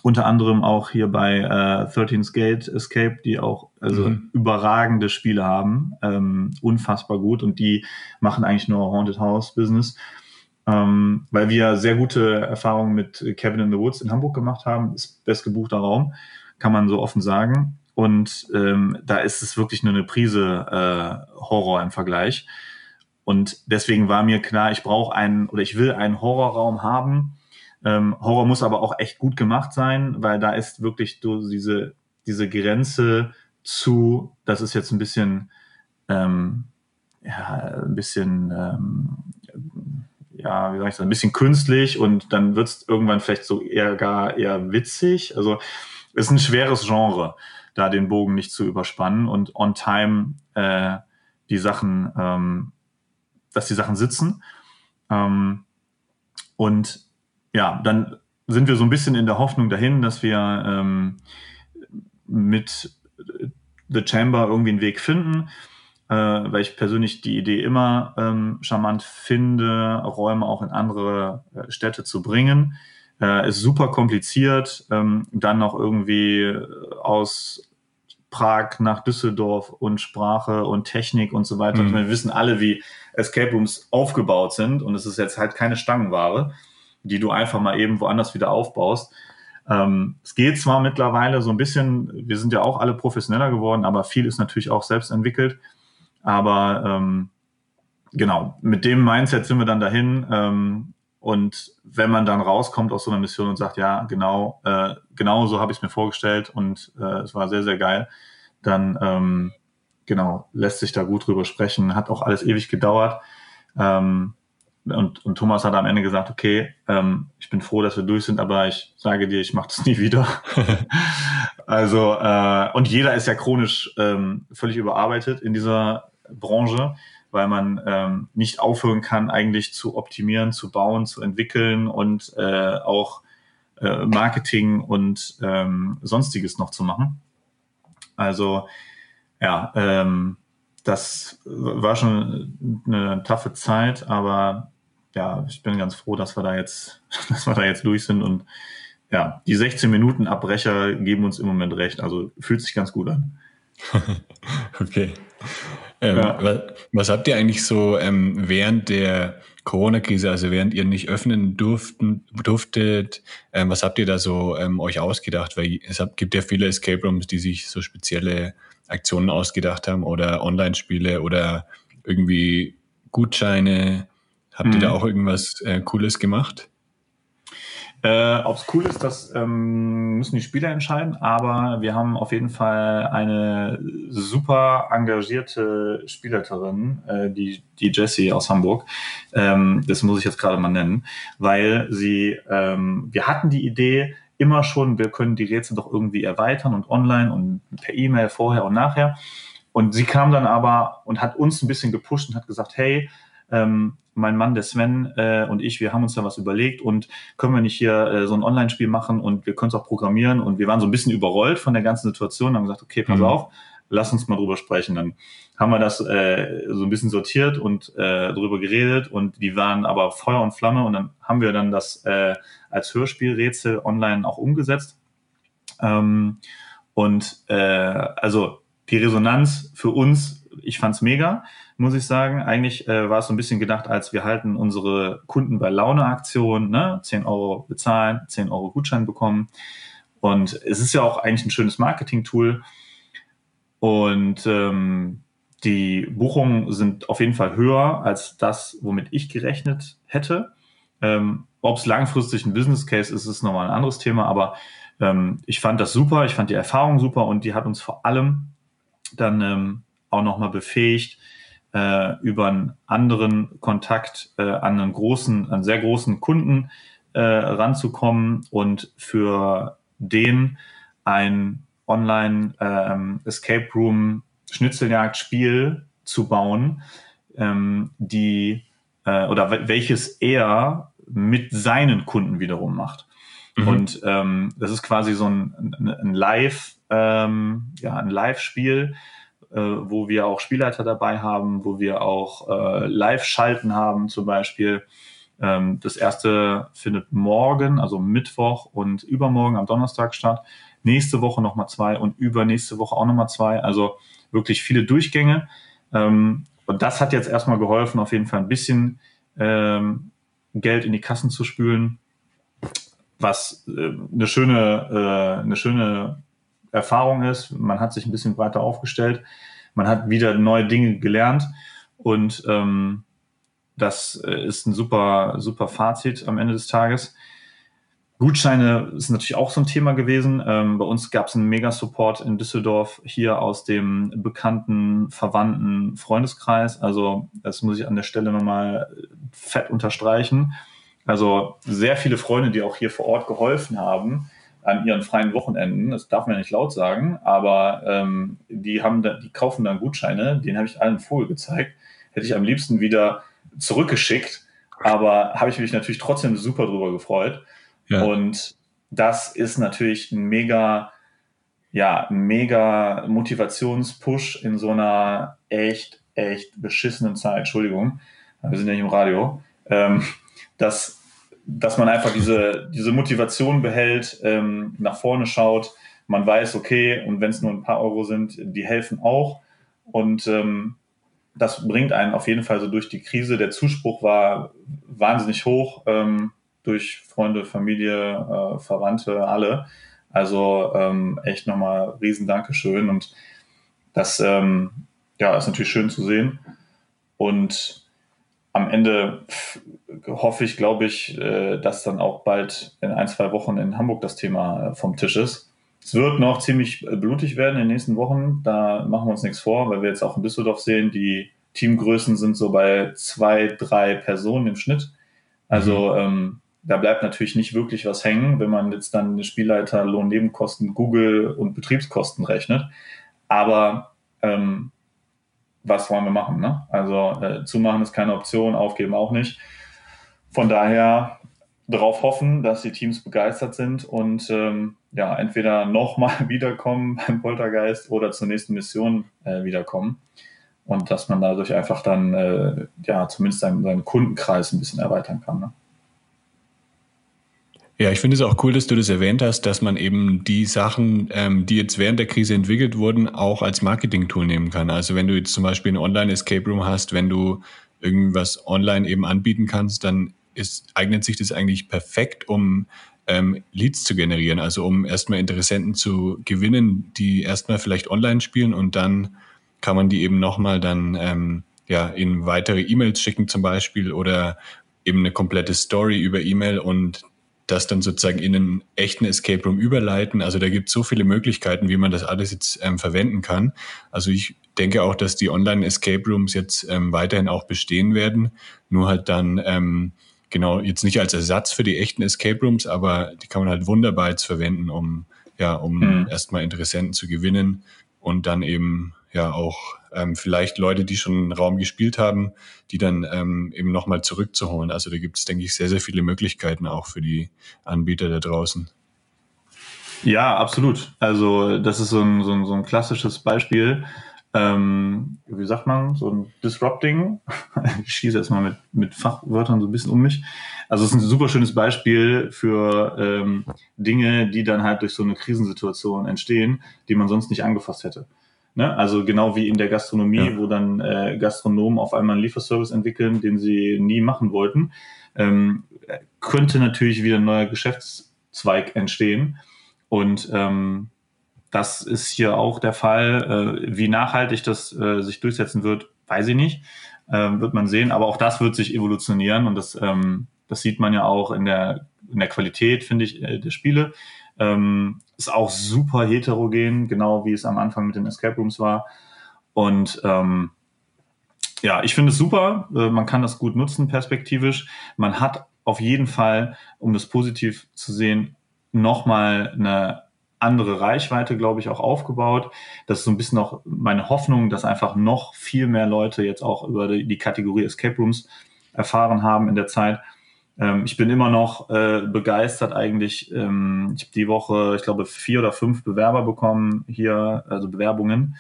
Unter anderem auch hier bei äh, 13th Gate Escape, die auch also mhm. überragende Spiele haben, ähm, unfassbar gut und die machen eigentlich nur Haunted House Business, ähm, weil wir sehr gute Erfahrungen mit Cabin in the Woods in Hamburg gemacht haben, ist bestgebuchter Raum, kann man so offen sagen. Und ähm, da ist es wirklich nur eine Prise äh, Horror im Vergleich. Und deswegen war mir klar, ich brauche einen oder ich will einen Horrorraum haben. Ähm, Horror muss aber auch echt gut gemacht sein, weil da ist wirklich so diese, diese Grenze zu, das ist jetzt ein bisschen, ähm, ja, ein bisschen, ähm, ja, wie sag ich das, ein bisschen künstlich und dann wird es irgendwann vielleicht so eher gar eher witzig. Also ist ein schweres Genre, da den Bogen nicht zu überspannen und on time äh, die Sachen ähm, dass die Sachen sitzen. Ähm, und ja, dann sind wir so ein bisschen in der Hoffnung dahin, dass wir ähm, mit The Chamber irgendwie einen Weg finden, äh, weil ich persönlich die Idee immer ähm, charmant finde, Räume auch in andere äh, Städte zu bringen. Äh, ist super kompliziert, ähm, dann noch irgendwie aus Prag nach Düsseldorf und Sprache und Technik und so weiter. Mhm. Wir wissen alle, wie Escape Rooms aufgebaut sind und es ist jetzt halt keine Stangenware, die du einfach mal eben woanders wieder aufbaust. Ähm, es geht zwar mittlerweile so ein bisschen, wir sind ja auch alle professioneller geworden, aber viel ist natürlich auch selbst entwickelt. Aber ähm, genau, mit dem Mindset sind wir dann dahin. Ähm, und wenn man dann rauskommt aus so einer Mission und sagt, ja, genau, äh, genau so habe ich es mir vorgestellt und äh, es war sehr, sehr geil, dann ähm, genau, lässt sich da gut drüber sprechen. Hat auch alles ewig gedauert. Ähm, und, und Thomas hat am Ende gesagt, okay, ähm, ich bin froh, dass wir durch sind, aber ich sage dir, ich mache das nie wieder. also, äh, und jeder ist ja chronisch ähm, völlig überarbeitet in dieser Branche weil man ähm, nicht aufhören kann, eigentlich zu optimieren, zu bauen, zu entwickeln und äh, auch äh, Marketing und ähm, sonstiges noch zu machen. Also ja, ähm, das war schon eine taffe Zeit, aber ja, ich bin ganz froh, dass wir da jetzt, dass wir da jetzt durch sind und ja, die 16 Minuten Abbrecher geben uns im Moment recht. Also fühlt sich ganz gut an. okay. Ähm, ja. was, habt ihr eigentlich so ähm, während der Corona-Krise, also während ihr nicht öffnen durften, durftet, ähm, was habt ihr da so ähm, euch ausgedacht? Weil es hab, gibt ja viele Escape Rooms, die sich so spezielle Aktionen ausgedacht haben oder Online-Spiele oder irgendwie Gutscheine. Habt mhm. ihr da mhm. auch irgendwas äh, Cooles gemacht? Äh, Ob es cool ist, das ähm, müssen die Spieler entscheiden, aber wir haben auf jeden Fall eine super engagierte Spielleiterin, äh, die, die Jessie aus Hamburg. Ähm, das muss ich jetzt gerade mal nennen, weil sie, ähm, wir hatten die Idee immer schon, wir können die Rätsel doch irgendwie erweitern und online und per E-Mail vorher und nachher. Und sie kam dann aber und hat uns ein bisschen gepusht und hat gesagt, hey, ähm, mein Mann, der Sven äh, und ich, wir haben uns da was überlegt und können wir nicht hier äh, so ein Online-Spiel machen und wir können es auch programmieren und wir waren so ein bisschen überrollt von der ganzen Situation und haben gesagt, okay, pass mhm. auf, lass uns mal drüber sprechen. Dann haben wir das äh, so ein bisschen sortiert und äh, drüber geredet und die waren aber Feuer und Flamme und dann haben wir dann das äh, als Hörspielrätsel online auch umgesetzt. Ähm, und äh, also die Resonanz für uns, ich fand's mega, muss ich sagen. Eigentlich äh, war es so ein bisschen gedacht, als wir halten unsere Kunden bei Laune-Aktion, ne? 10 Euro bezahlen, 10 Euro Gutschein bekommen. Und es ist ja auch eigentlich ein schönes Marketing-Tool. Und ähm, die Buchungen sind auf jeden Fall höher als das, womit ich gerechnet hätte. Ähm, Ob es langfristig ein Business Case ist, ist nochmal ein anderes Thema, aber ähm, ich fand das super, ich fand die Erfahrung super und die hat uns vor allem dann ähm, auch nochmal befähigt, äh, über einen anderen Kontakt äh, an einen großen, einen sehr großen Kunden äh, ranzukommen und für den ein Online ähm, Escape Room Schnitzeljagd-Spiel zu bauen, ähm, die äh, oder welches er mit seinen Kunden wiederum macht. Mhm. Und ähm, das ist quasi so ein, ein Live, ähm, ja, ein Live-Spiel, äh, wo wir auch Spielleiter dabei haben, wo wir auch äh, Live-Schalten haben zum Beispiel. Ähm, das erste findet morgen, also Mittwoch und übermorgen am Donnerstag statt. Nächste Woche nochmal zwei und übernächste Woche auch nochmal zwei. Also wirklich viele Durchgänge. Ähm, und das hat jetzt erstmal geholfen, auf jeden Fall ein bisschen ähm, Geld in die Kassen zu spülen, was äh, eine schöne, äh, eine schöne Erfahrung ist. Man hat sich ein bisschen weiter aufgestellt. Man hat wieder neue Dinge gelernt und ähm, das äh, ist ein super, super Fazit am Ende des Tages. Gutscheine ist natürlich auch so ein Thema gewesen. Ähm, bei uns gab es einen Mega-Support in Düsseldorf hier aus dem bekannten, verwandten Freundeskreis. Also das muss ich an der Stelle nochmal fett unterstreichen. Also sehr viele Freunde, die auch hier vor Ort geholfen haben an ihren freien Wochenenden. Das darf man ja nicht laut sagen, aber ähm, die haben, da, die kaufen dann Gutscheine. Den habe ich allen Vogel gezeigt. Hätte ich am liebsten wieder zurückgeschickt, aber habe ich mich natürlich trotzdem super drüber gefreut. Ja. Und das ist natürlich ein mega, ja, mega Motivationspush in so einer echt, echt beschissenen Zeit. Entschuldigung, wir sind ja nicht im Radio. Ähm, dass, dass man einfach diese, diese Motivation behält, ähm, nach vorne schaut. Man weiß, okay, und wenn es nur ein paar Euro sind, die helfen auch. Und ähm, das bringt einen auf jeden Fall so durch die Krise. Der Zuspruch war wahnsinnig hoch ähm, durch Freunde, Familie, äh, Verwandte, alle. Also ähm, echt nochmal riesen Dankeschön. Und das ähm, ja, ist natürlich schön zu sehen. Und am Ende hoffe ich, glaube ich, äh, dass dann auch bald in ein, zwei Wochen in Hamburg das Thema äh, vom Tisch ist. Es wird noch ziemlich äh, blutig werden in den nächsten Wochen. Da machen wir uns nichts vor, weil wir jetzt auch in Düsseldorf sehen, die Teamgrößen sind so bei zwei, drei Personen im Schnitt. Also mhm. ähm, da bleibt natürlich nicht wirklich was hängen, wenn man jetzt dann Spielleiter, Lohnnebenkosten, Google und Betriebskosten rechnet. Aber ähm, was wollen wir machen? Ne? Also äh, zumachen ist keine Option, aufgeben auch nicht. Von daher darauf hoffen, dass die Teams begeistert sind und ähm, ja, entweder nochmal wiederkommen beim Poltergeist oder zur nächsten Mission äh, wiederkommen. Und dass man dadurch einfach dann äh, ja zumindest seinen, seinen Kundenkreis ein bisschen erweitern kann. Ne? Ja, ich finde es auch cool, dass du das erwähnt hast, dass man eben die Sachen, ähm, die jetzt während der Krise entwickelt wurden, auch als Marketing-Tool nehmen kann. Also wenn du jetzt zum Beispiel ein Online-Escape Room hast, wenn du irgendwas online eben anbieten kannst, dann ist, eignet sich das eigentlich perfekt, um ähm, Leads zu generieren. Also um erstmal Interessenten zu gewinnen, die erstmal vielleicht online spielen und dann kann man die eben nochmal dann ähm, ja in weitere E-Mails schicken zum Beispiel oder eben eine komplette Story über E-Mail und das dann sozusagen in einen echten Escape Room überleiten. Also da gibt es so viele Möglichkeiten, wie man das alles jetzt ähm, verwenden kann. Also ich denke auch, dass die Online-Escape Rooms jetzt ähm, weiterhin auch bestehen werden, nur halt dann ähm, genau jetzt nicht als Ersatz für die echten Escape Rooms, aber die kann man halt wunderbar jetzt verwenden, um ja, um mhm. erstmal Interessenten zu gewinnen und dann eben ja auch ähm, vielleicht Leute, die schon einen Raum gespielt haben, die dann ähm, eben nochmal zurückzuholen. Also da gibt es, denke ich, sehr, sehr viele Möglichkeiten auch für die Anbieter da draußen. Ja, absolut. Also das ist so ein, so ein, so ein klassisches Beispiel. Ähm, wie sagt man, so ein Disrupting. ich schieße jetzt mal mit, mit Fachwörtern so ein bisschen um mich. Also es ist ein super schönes Beispiel für ähm, Dinge, die dann halt durch so eine Krisensituation entstehen, die man sonst nicht angefasst hätte. Ne? Also genau wie in der Gastronomie, ja. wo dann äh, Gastronomen auf einmal einen Lieferservice entwickeln, den sie nie machen wollten, ähm, könnte natürlich wieder ein neuer Geschäftszweig entstehen. Und ähm, das ist hier auch der Fall. Äh, wie nachhaltig das äh, sich durchsetzen wird, weiß ich nicht. Äh, wird man sehen. Aber auch das wird sich evolutionieren und das, ähm, das sieht man ja auch in der, in der Qualität, finde ich, äh, der Spiele. Ähm, ist auch super heterogen, genau wie es am Anfang mit den Escape Rooms war. Und ähm, ja, ich finde es super. Man kann das gut nutzen, perspektivisch. Man hat auf jeden Fall, um das positiv zu sehen, nochmal eine andere Reichweite, glaube ich, auch aufgebaut. Das ist so ein bisschen auch meine Hoffnung, dass einfach noch viel mehr Leute jetzt auch über die, Kategorie Escape Rooms erfahren haben in der Zeit. Ähm, ich bin immer noch äh, begeistert eigentlich. Ähm, ich habe die Woche, ich glaube, vier oder fünf Bewerber bekommen hier, also Bewerbungen,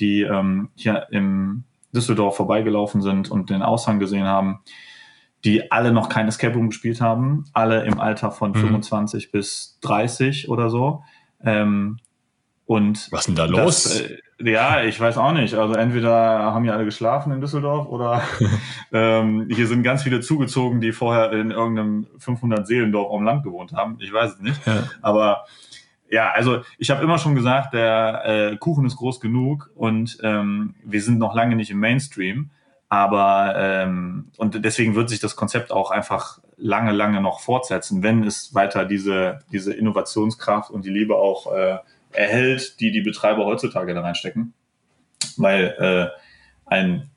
die ähm, hier im Düsseldorf vorbeigelaufen sind und den Aushang gesehen haben, die alle noch kein Escape Room gespielt haben, alle im Alter von mhm. 25 bis 30 oder so. Ähm, und Was denn da los? Das, äh, ja, ich weiß auch nicht. Also entweder haben ja alle geschlafen in Düsseldorf oder ähm, hier sind ganz viele zugezogen, die vorher in irgendeinem 500 Seelendorf am Land gewohnt haben. Ich weiß es nicht. Ja. Aber ja, also ich habe immer schon gesagt, der äh, Kuchen ist groß genug und ähm, wir sind noch lange nicht im Mainstream. Aber ähm, und deswegen wird sich das Konzept auch einfach lange, lange noch fortsetzen, wenn es weiter diese, diese Innovationskraft und die Liebe auch äh, erhält, die die Betreiber heutzutage da reinstecken. Weil äh, ein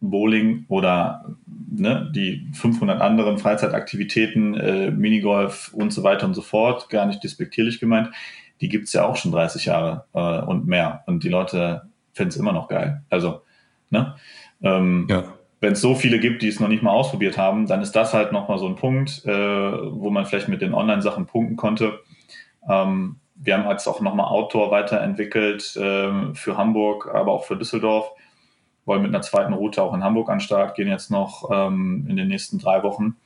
Bowling oder ne, die 500 anderen Freizeitaktivitäten, äh, Minigolf und so weiter und so fort, gar nicht despektierlich gemeint, die gibt's ja auch schon 30 Jahre äh, und mehr. Und die Leute finden es immer noch geil. Also, ne? Ähm, ja. Wenn es so viele gibt, die es noch nicht mal ausprobiert haben, dann ist das halt nochmal so ein Punkt, äh, wo man vielleicht mit den Online-Sachen punkten konnte. Ähm, wir haben jetzt auch nochmal Outdoor weiterentwickelt äh, für Hamburg, aber auch für Düsseldorf. Wollen mit einer zweiten Route auch in Hamburg an Start gehen jetzt noch ähm, in den nächsten drei Wochen.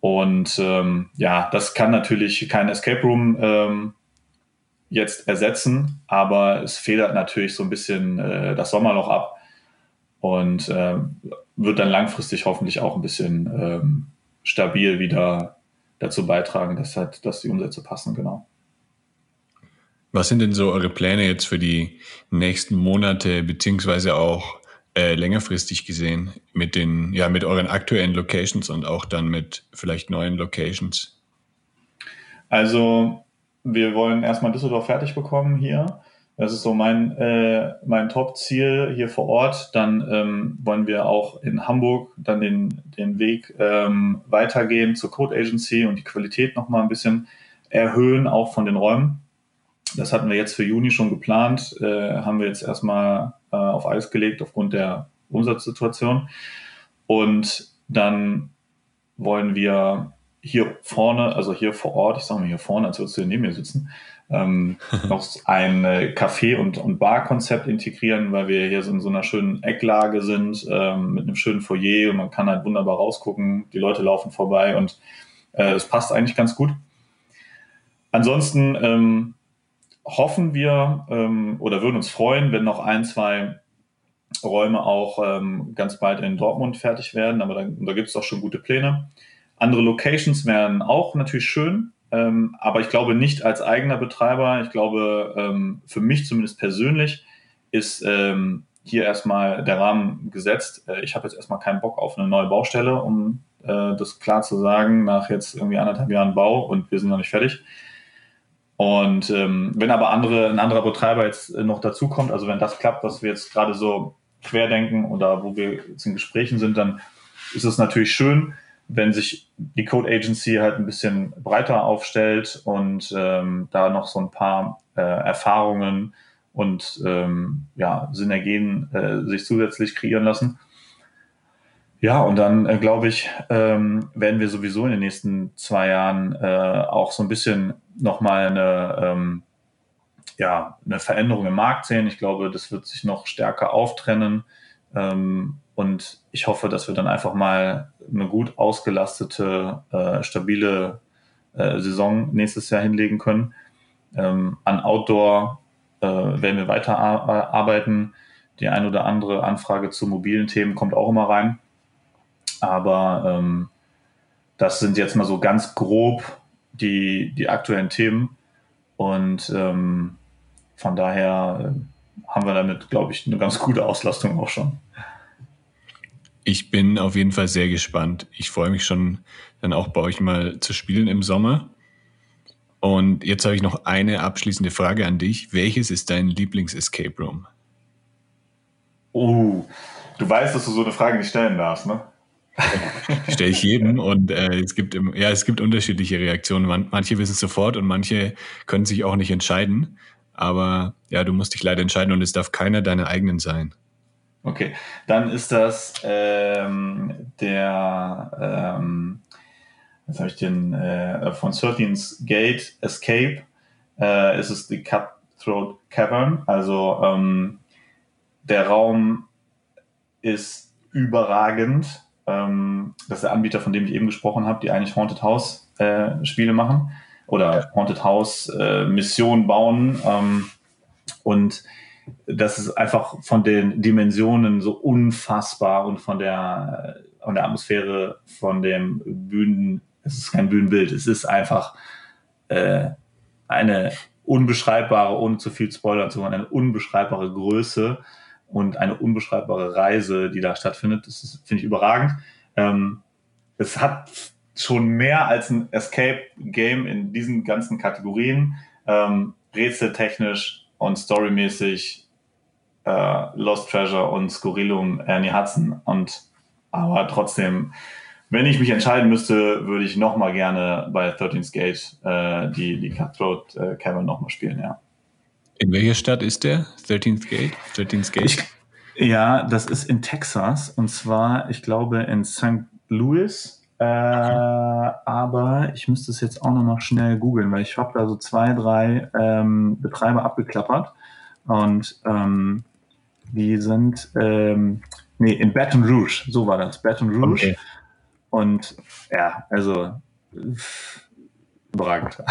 Und ähm, ja, das kann natürlich kein Escape Room ähm, jetzt ersetzen, aber es federt natürlich so ein bisschen äh, das Sommerloch ab und äh, wird dann langfristig hoffentlich auch ein bisschen ähm, stabil wieder dazu beitragen, dass halt, dass die Umsätze passen, genau. Was sind denn so eure Pläne jetzt für die nächsten Monate, beziehungsweise auch äh, längerfristig gesehen mit den, ja, mit euren aktuellen Locations und auch dann mit vielleicht neuen Locations? Also, wir wollen erstmal Düsseldorf fertig bekommen hier. Das ist so mein, äh, mein Top-Ziel hier vor Ort. Dann ähm, wollen wir auch in Hamburg dann den, den Weg ähm, weitergehen zur Code Agency und die Qualität nochmal ein bisschen erhöhen, auch von den Räumen. Das hatten wir jetzt für Juni schon geplant, äh, haben wir jetzt erstmal äh, auf Eis gelegt aufgrund der Umsatzsituation. Und dann wollen wir hier vorne, also hier vor Ort, ich sage mal hier vorne, als würdest du neben mir sitzen, ähm, noch ein äh, Café- und, und Bar-Konzept integrieren, weil wir hier so in so einer schönen Ecklage sind, ähm, mit einem schönen Foyer und man kann halt wunderbar rausgucken, die Leute laufen vorbei und äh, es passt eigentlich ganz gut. Ansonsten ähm, hoffen wir ähm, oder würden uns freuen, wenn noch ein, zwei Räume auch ähm, ganz bald in Dortmund fertig werden, aber da, da gibt es auch schon gute Pläne. Andere Locations wären auch natürlich schön, ähm, aber ich glaube nicht als eigener Betreiber. Ich glaube, ähm, für mich zumindest persönlich ist ähm, hier erstmal der Rahmen gesetzt. Äh, ich habe jetzt erstmal keinen Bock auf eine neue Baustelle, um äh, das klar zu sagen, nach jetzt irgendwie anderthalb Jahren Bau und wir sind noch nicht fertig. Und ähm, wenn aber andere, ein anderer Betreiber jetzt noch dazukommt, also wenn das klappt, was wir jetzt gerade so querdenken oder wo wir jetzt in Gesprächen sind, dann ist es natürlich schön wenn sich die Code Agency halt ein bisschen breiter aufstellt und ähm, da noch so ein paar äh, Erfahrungen und ähm, ja, Synergien äh, sich zusätzlich kreieren lassen. Ja, und dann äh, glaube ich, ähm, werden wir sowieso in den nächsten zwei Jahren äh, auch so ein bisschen nochmal eine, ähm, ja, eine Veränderung im Markt sehen. Ich glaube, das wird sich noch stärker auftrennen. Ähm, und ich hoffe, dass wir dann einfach mal eine gut ausgelastete, äh, stabile äh, Saison nächstes Jahr hinlegen können. Ähm, an Outdoor äh, werden wir weiter arbeiten. Die ein oder andere Anfrage zu mobilen Themen kommt auch immer rein. Aber ähm, das sind jetzt mal so ganz grob die, die aktuellen Themen. Und ähm, von daher äh, haben wir damit, glaube ich, eine ganz gute Auslastung auch schon. Ich bin auf jeden Fall sehr gespannt. Ich freue mich schon, dann auch bei euch mal zu spielen im Sommer. Und jetzt habe ich noch eine abschließende Frage an dich. Welches ist dein Lieblings-Escape Room? Oh, du weißt, dass du so eine Frage nicht stellen darfst, ne? Stelle ich jedem und äh, es gibt im, ja es gibt unterschiedliche Reaktionen. Man, manche wissen es sofort und manche können sich auch nicht entscheiden. Aber ja, du musst dich leider entscheiden und es darf keiner deiner eigenen sein. Okay, dann ist das ähm, der, ähm, was habe ich den, äh, von 13's Gate Escape, äh, ist es die Cutthroat Cavern. Also ähm, der Raum ist überragend. Ähm, das ist der Anbieter, von dem ich eben gesprochen habe, die eigentlich Haunted House äh, Spiele machen oder Haunted House äh, Missionen bauen. Ähm, und das ist einfach von den Dimensionen so unfassbar und von der, von der Atmosphäre, von dem Bühnen, es ist kein Bühnenbild, es ist einfach äh, eine unbeschreibbare, ohne zu viel Spoilern zu machen, eine unbeschreibbare Größe und eine unbeschreibbare Reise, die da stattfindet. Das finde ich überragend. Ähm, es hat schon mehr als ein Escape-Game in diesen ganzen Kategorien. Ähm, rätseltechnisch und storymäßig äh, Lost Treasure und Skurrilum Ernie Hudson. Und aber trotzdem, wenn ich mich entscheiden müsste, würde ich nochmal gerne bei 13th Gate äh, die, die Cutthroat äh, Cavern nochmal spielen, ja. In welcher Stadt ist der? 13th Gate? 13th Gate? Ich, ja, das ist in Texas und zwar, ich glaube, in St. Louis. Äh, aber ich müsste es jetzt auch nochmal schnell googeln, weil ich habe da so zwei, drei ähm, Betreiber abgeklappert und ähm, die sind ähm, nee, in Baton Rouge, so war das, Baton Rouge. Okay. Und ja, also überragend.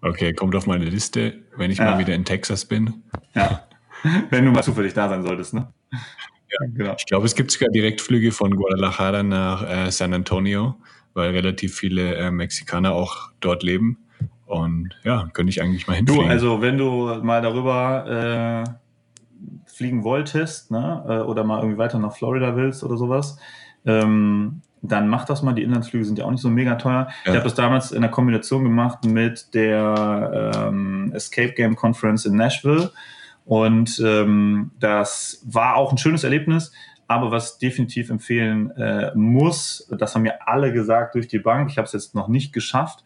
Okay, kommt auf meine Liste, wenn ich ja. mal wieder in Texas bin. Ja, wenn du mal zufällig da sein solltest, ne? Ja, genau. Ich glaube, es gibt sogar Direktflüge von Guadalajara nach äh, San Antonio, weil relativ viele äh, Mexikaner auch dort leben. Und ja, könnte ich eigentlich mal hinfliegen. Du, also wenn du mal darüber äh, fliegen wolltest, ne, äh, oder mal irgendwie weiter nach Florida willst oder sowas, ähm, dann mach das mal. Die Inlandsflüge sind ja auch nicht so mega teuer. Ja. Ich habe das damals in der Kombination gemacht mit der ähm, Escape Game Conference in Nashville. Und ähm, das war auch ein schönes Erlebnis. Aber was definitiv empfehlen äh, muss, das haben mir alle gesagt durch die Bank, ich habe es jetzt noch nicht geschafft,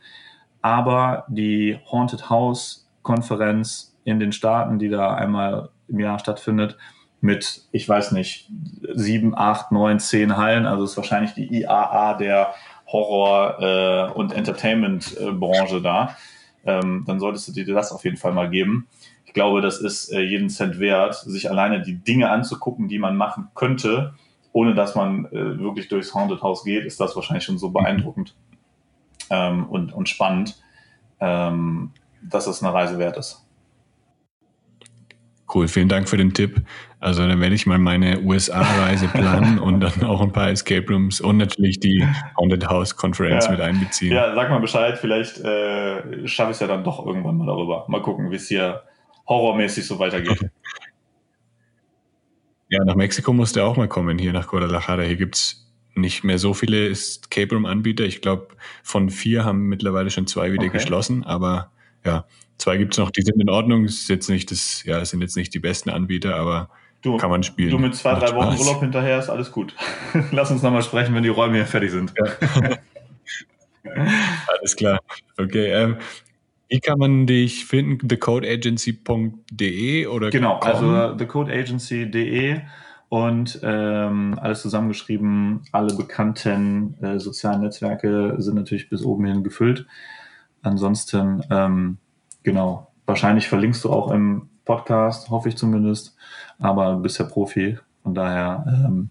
aber die Haunted House Konferenz in den Staaten, die da einmal im Jahr stattfindet, mit, ich weiß nicht, sieben, acht, neun, zehn Hallen. Also ist wahrscheinlich die IAA der Horror- äh, und Entertainment-Branche da. Ähm, dann solltest du dir das auf jeden Fall mal geben. Ich glaube, das ist äh, jeden Cent wert, sich alleine die Dinge anzugucken, die man machen könnte, ohne dass man äh, wirklich durchs Haunted House geht, ist das wahrscheinlich schon so beeindruckend ähm, und, und spannend, ähm, dass es eine Reise wert ist. Cool, vielen Dank für den Tipp. Also dann werde ich mal meine USA-Reise planen und dann auch ein paar Escape Rooms und natürlich die Haunted House Conference ja. mit einbeziehen. Ja, sag mal Bescheid, vielleicht äh, schaffe ich es ja dann doch irgendwann mal darüber. Mal gucken, wie es hier horrormäßig so weitergeht. Ja, nach Mexiko musst du auch mal kommen, hier nach Guadalajara. Hier gibt es nicht mehr so viele Escape Room-Anbieter. Ich glaube, von vier haben mittlerweile schon zwei wieder okay. geschlossen, aber ja, Zwei gibt es noch, die sind in Ordnung. Ist jetzt nicht das, ja, sind jetzt nicht die besten Anbieter, aber du, kann man spielen. Du mit zwei, Macht drei Wochen Urlaub hinterher ist alles gut. Lass uns nochmal sprechen, wenn die Räume hier fertig sind. Ja. alles klar. Okay. Ähm, wie kann man dich finden? thecodeagency.de oder Genau, com? also thecodeagency.de und ähm, alles zusammengeschrieben. Alle bekannten äh, sozialen Netzwerke sind natürlich bis oben hin gefüllt. Ansonsten ähm, Genau. wahrscheinlich verlinkst du auch im Podcast, hoffe ich zumindest. Aber du bist ja Profi, von daher. Ähm,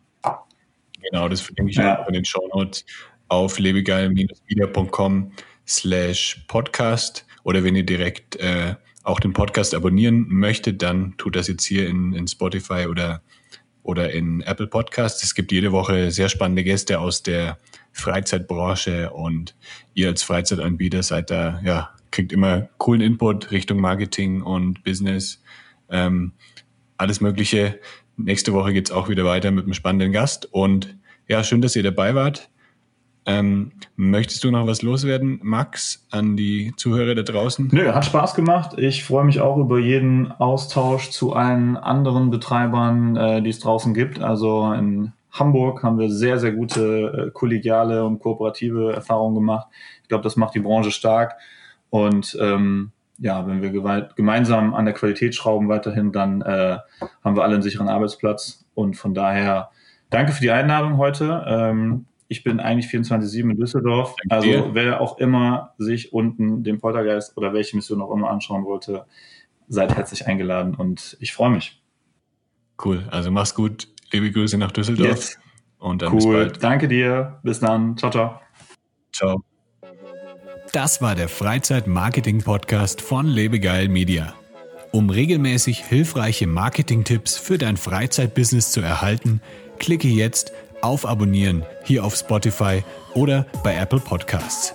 genau, das verlinke ich ja. auch in den Show Notes auf lebegeil-media.com slash podcast oder wenn ihr direkt äh, auch den Podcast abonnieren möchtet, dann tut das jetzt hier in, in Spotify oder, oder in Apple Podcasts. Es gibt jede Woche sehr spannende Gäste aus der Freizeitbranche und ihr als Freizeitanbieter seid da, ja, kriegt immer coolen Input Richtung Marketing und Business, ähm, alles Mögliche. Nächste Woche geht's auch wieder weiter mit einem spannenden Gast und ja, schön, dass ihr dabei wart. Ähm, möchtest du noch was loswerden, Max, an die Zuhörer da draußen? Nö, hat Spaß gemacht. Ich freue mich auch über jeden Austausch zu allen anderen Betreibern, äh, die es draußen gibt. Also in Hamburg haben wir sehr, sehr gute äh, kollegiale und kooperative Erfahrungen gemacht. Ich glaube, das macht die Branche stark. Und ähm, ja, wenn wir gemeinsam an der Qualität schrauben weiterhin, dann äh, haben wir alle einen sicheren Arbeitsplatz. Und von daher danke für die Einladung heute. Ähm, ich bin eigentlich 24-7 in Düsseldorf. Danke also dir. wer auch immer sich unten den Poltergeist oder welche Mission auch immer anschauen wollte, seid herzlich eingeladen und ich freue mich. Cool. Also mach's gut. Liebe Grüße nach Düsseldorf. Yes. Und dann cool. bis bald. Danke dir. Bis dann. Ciao, ciao. Ciao. Das war der Freizeit-Marketing-Podcast von Lebegeil Media. Um regelmäßig hilfreiche Marketing-Tipps für dein Freizeitbusiness zu erhalten, klicke jetzt auf Abonnieren hier auf Spotify oder bei Apple Podcasts.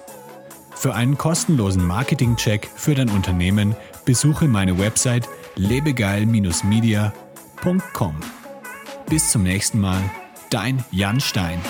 Für einen kostenlosen Marketing-Check für dein Unternehmen besuche meine Website lebegeil-media.com. Bis zum nächsten Mal, dein Jan Stein.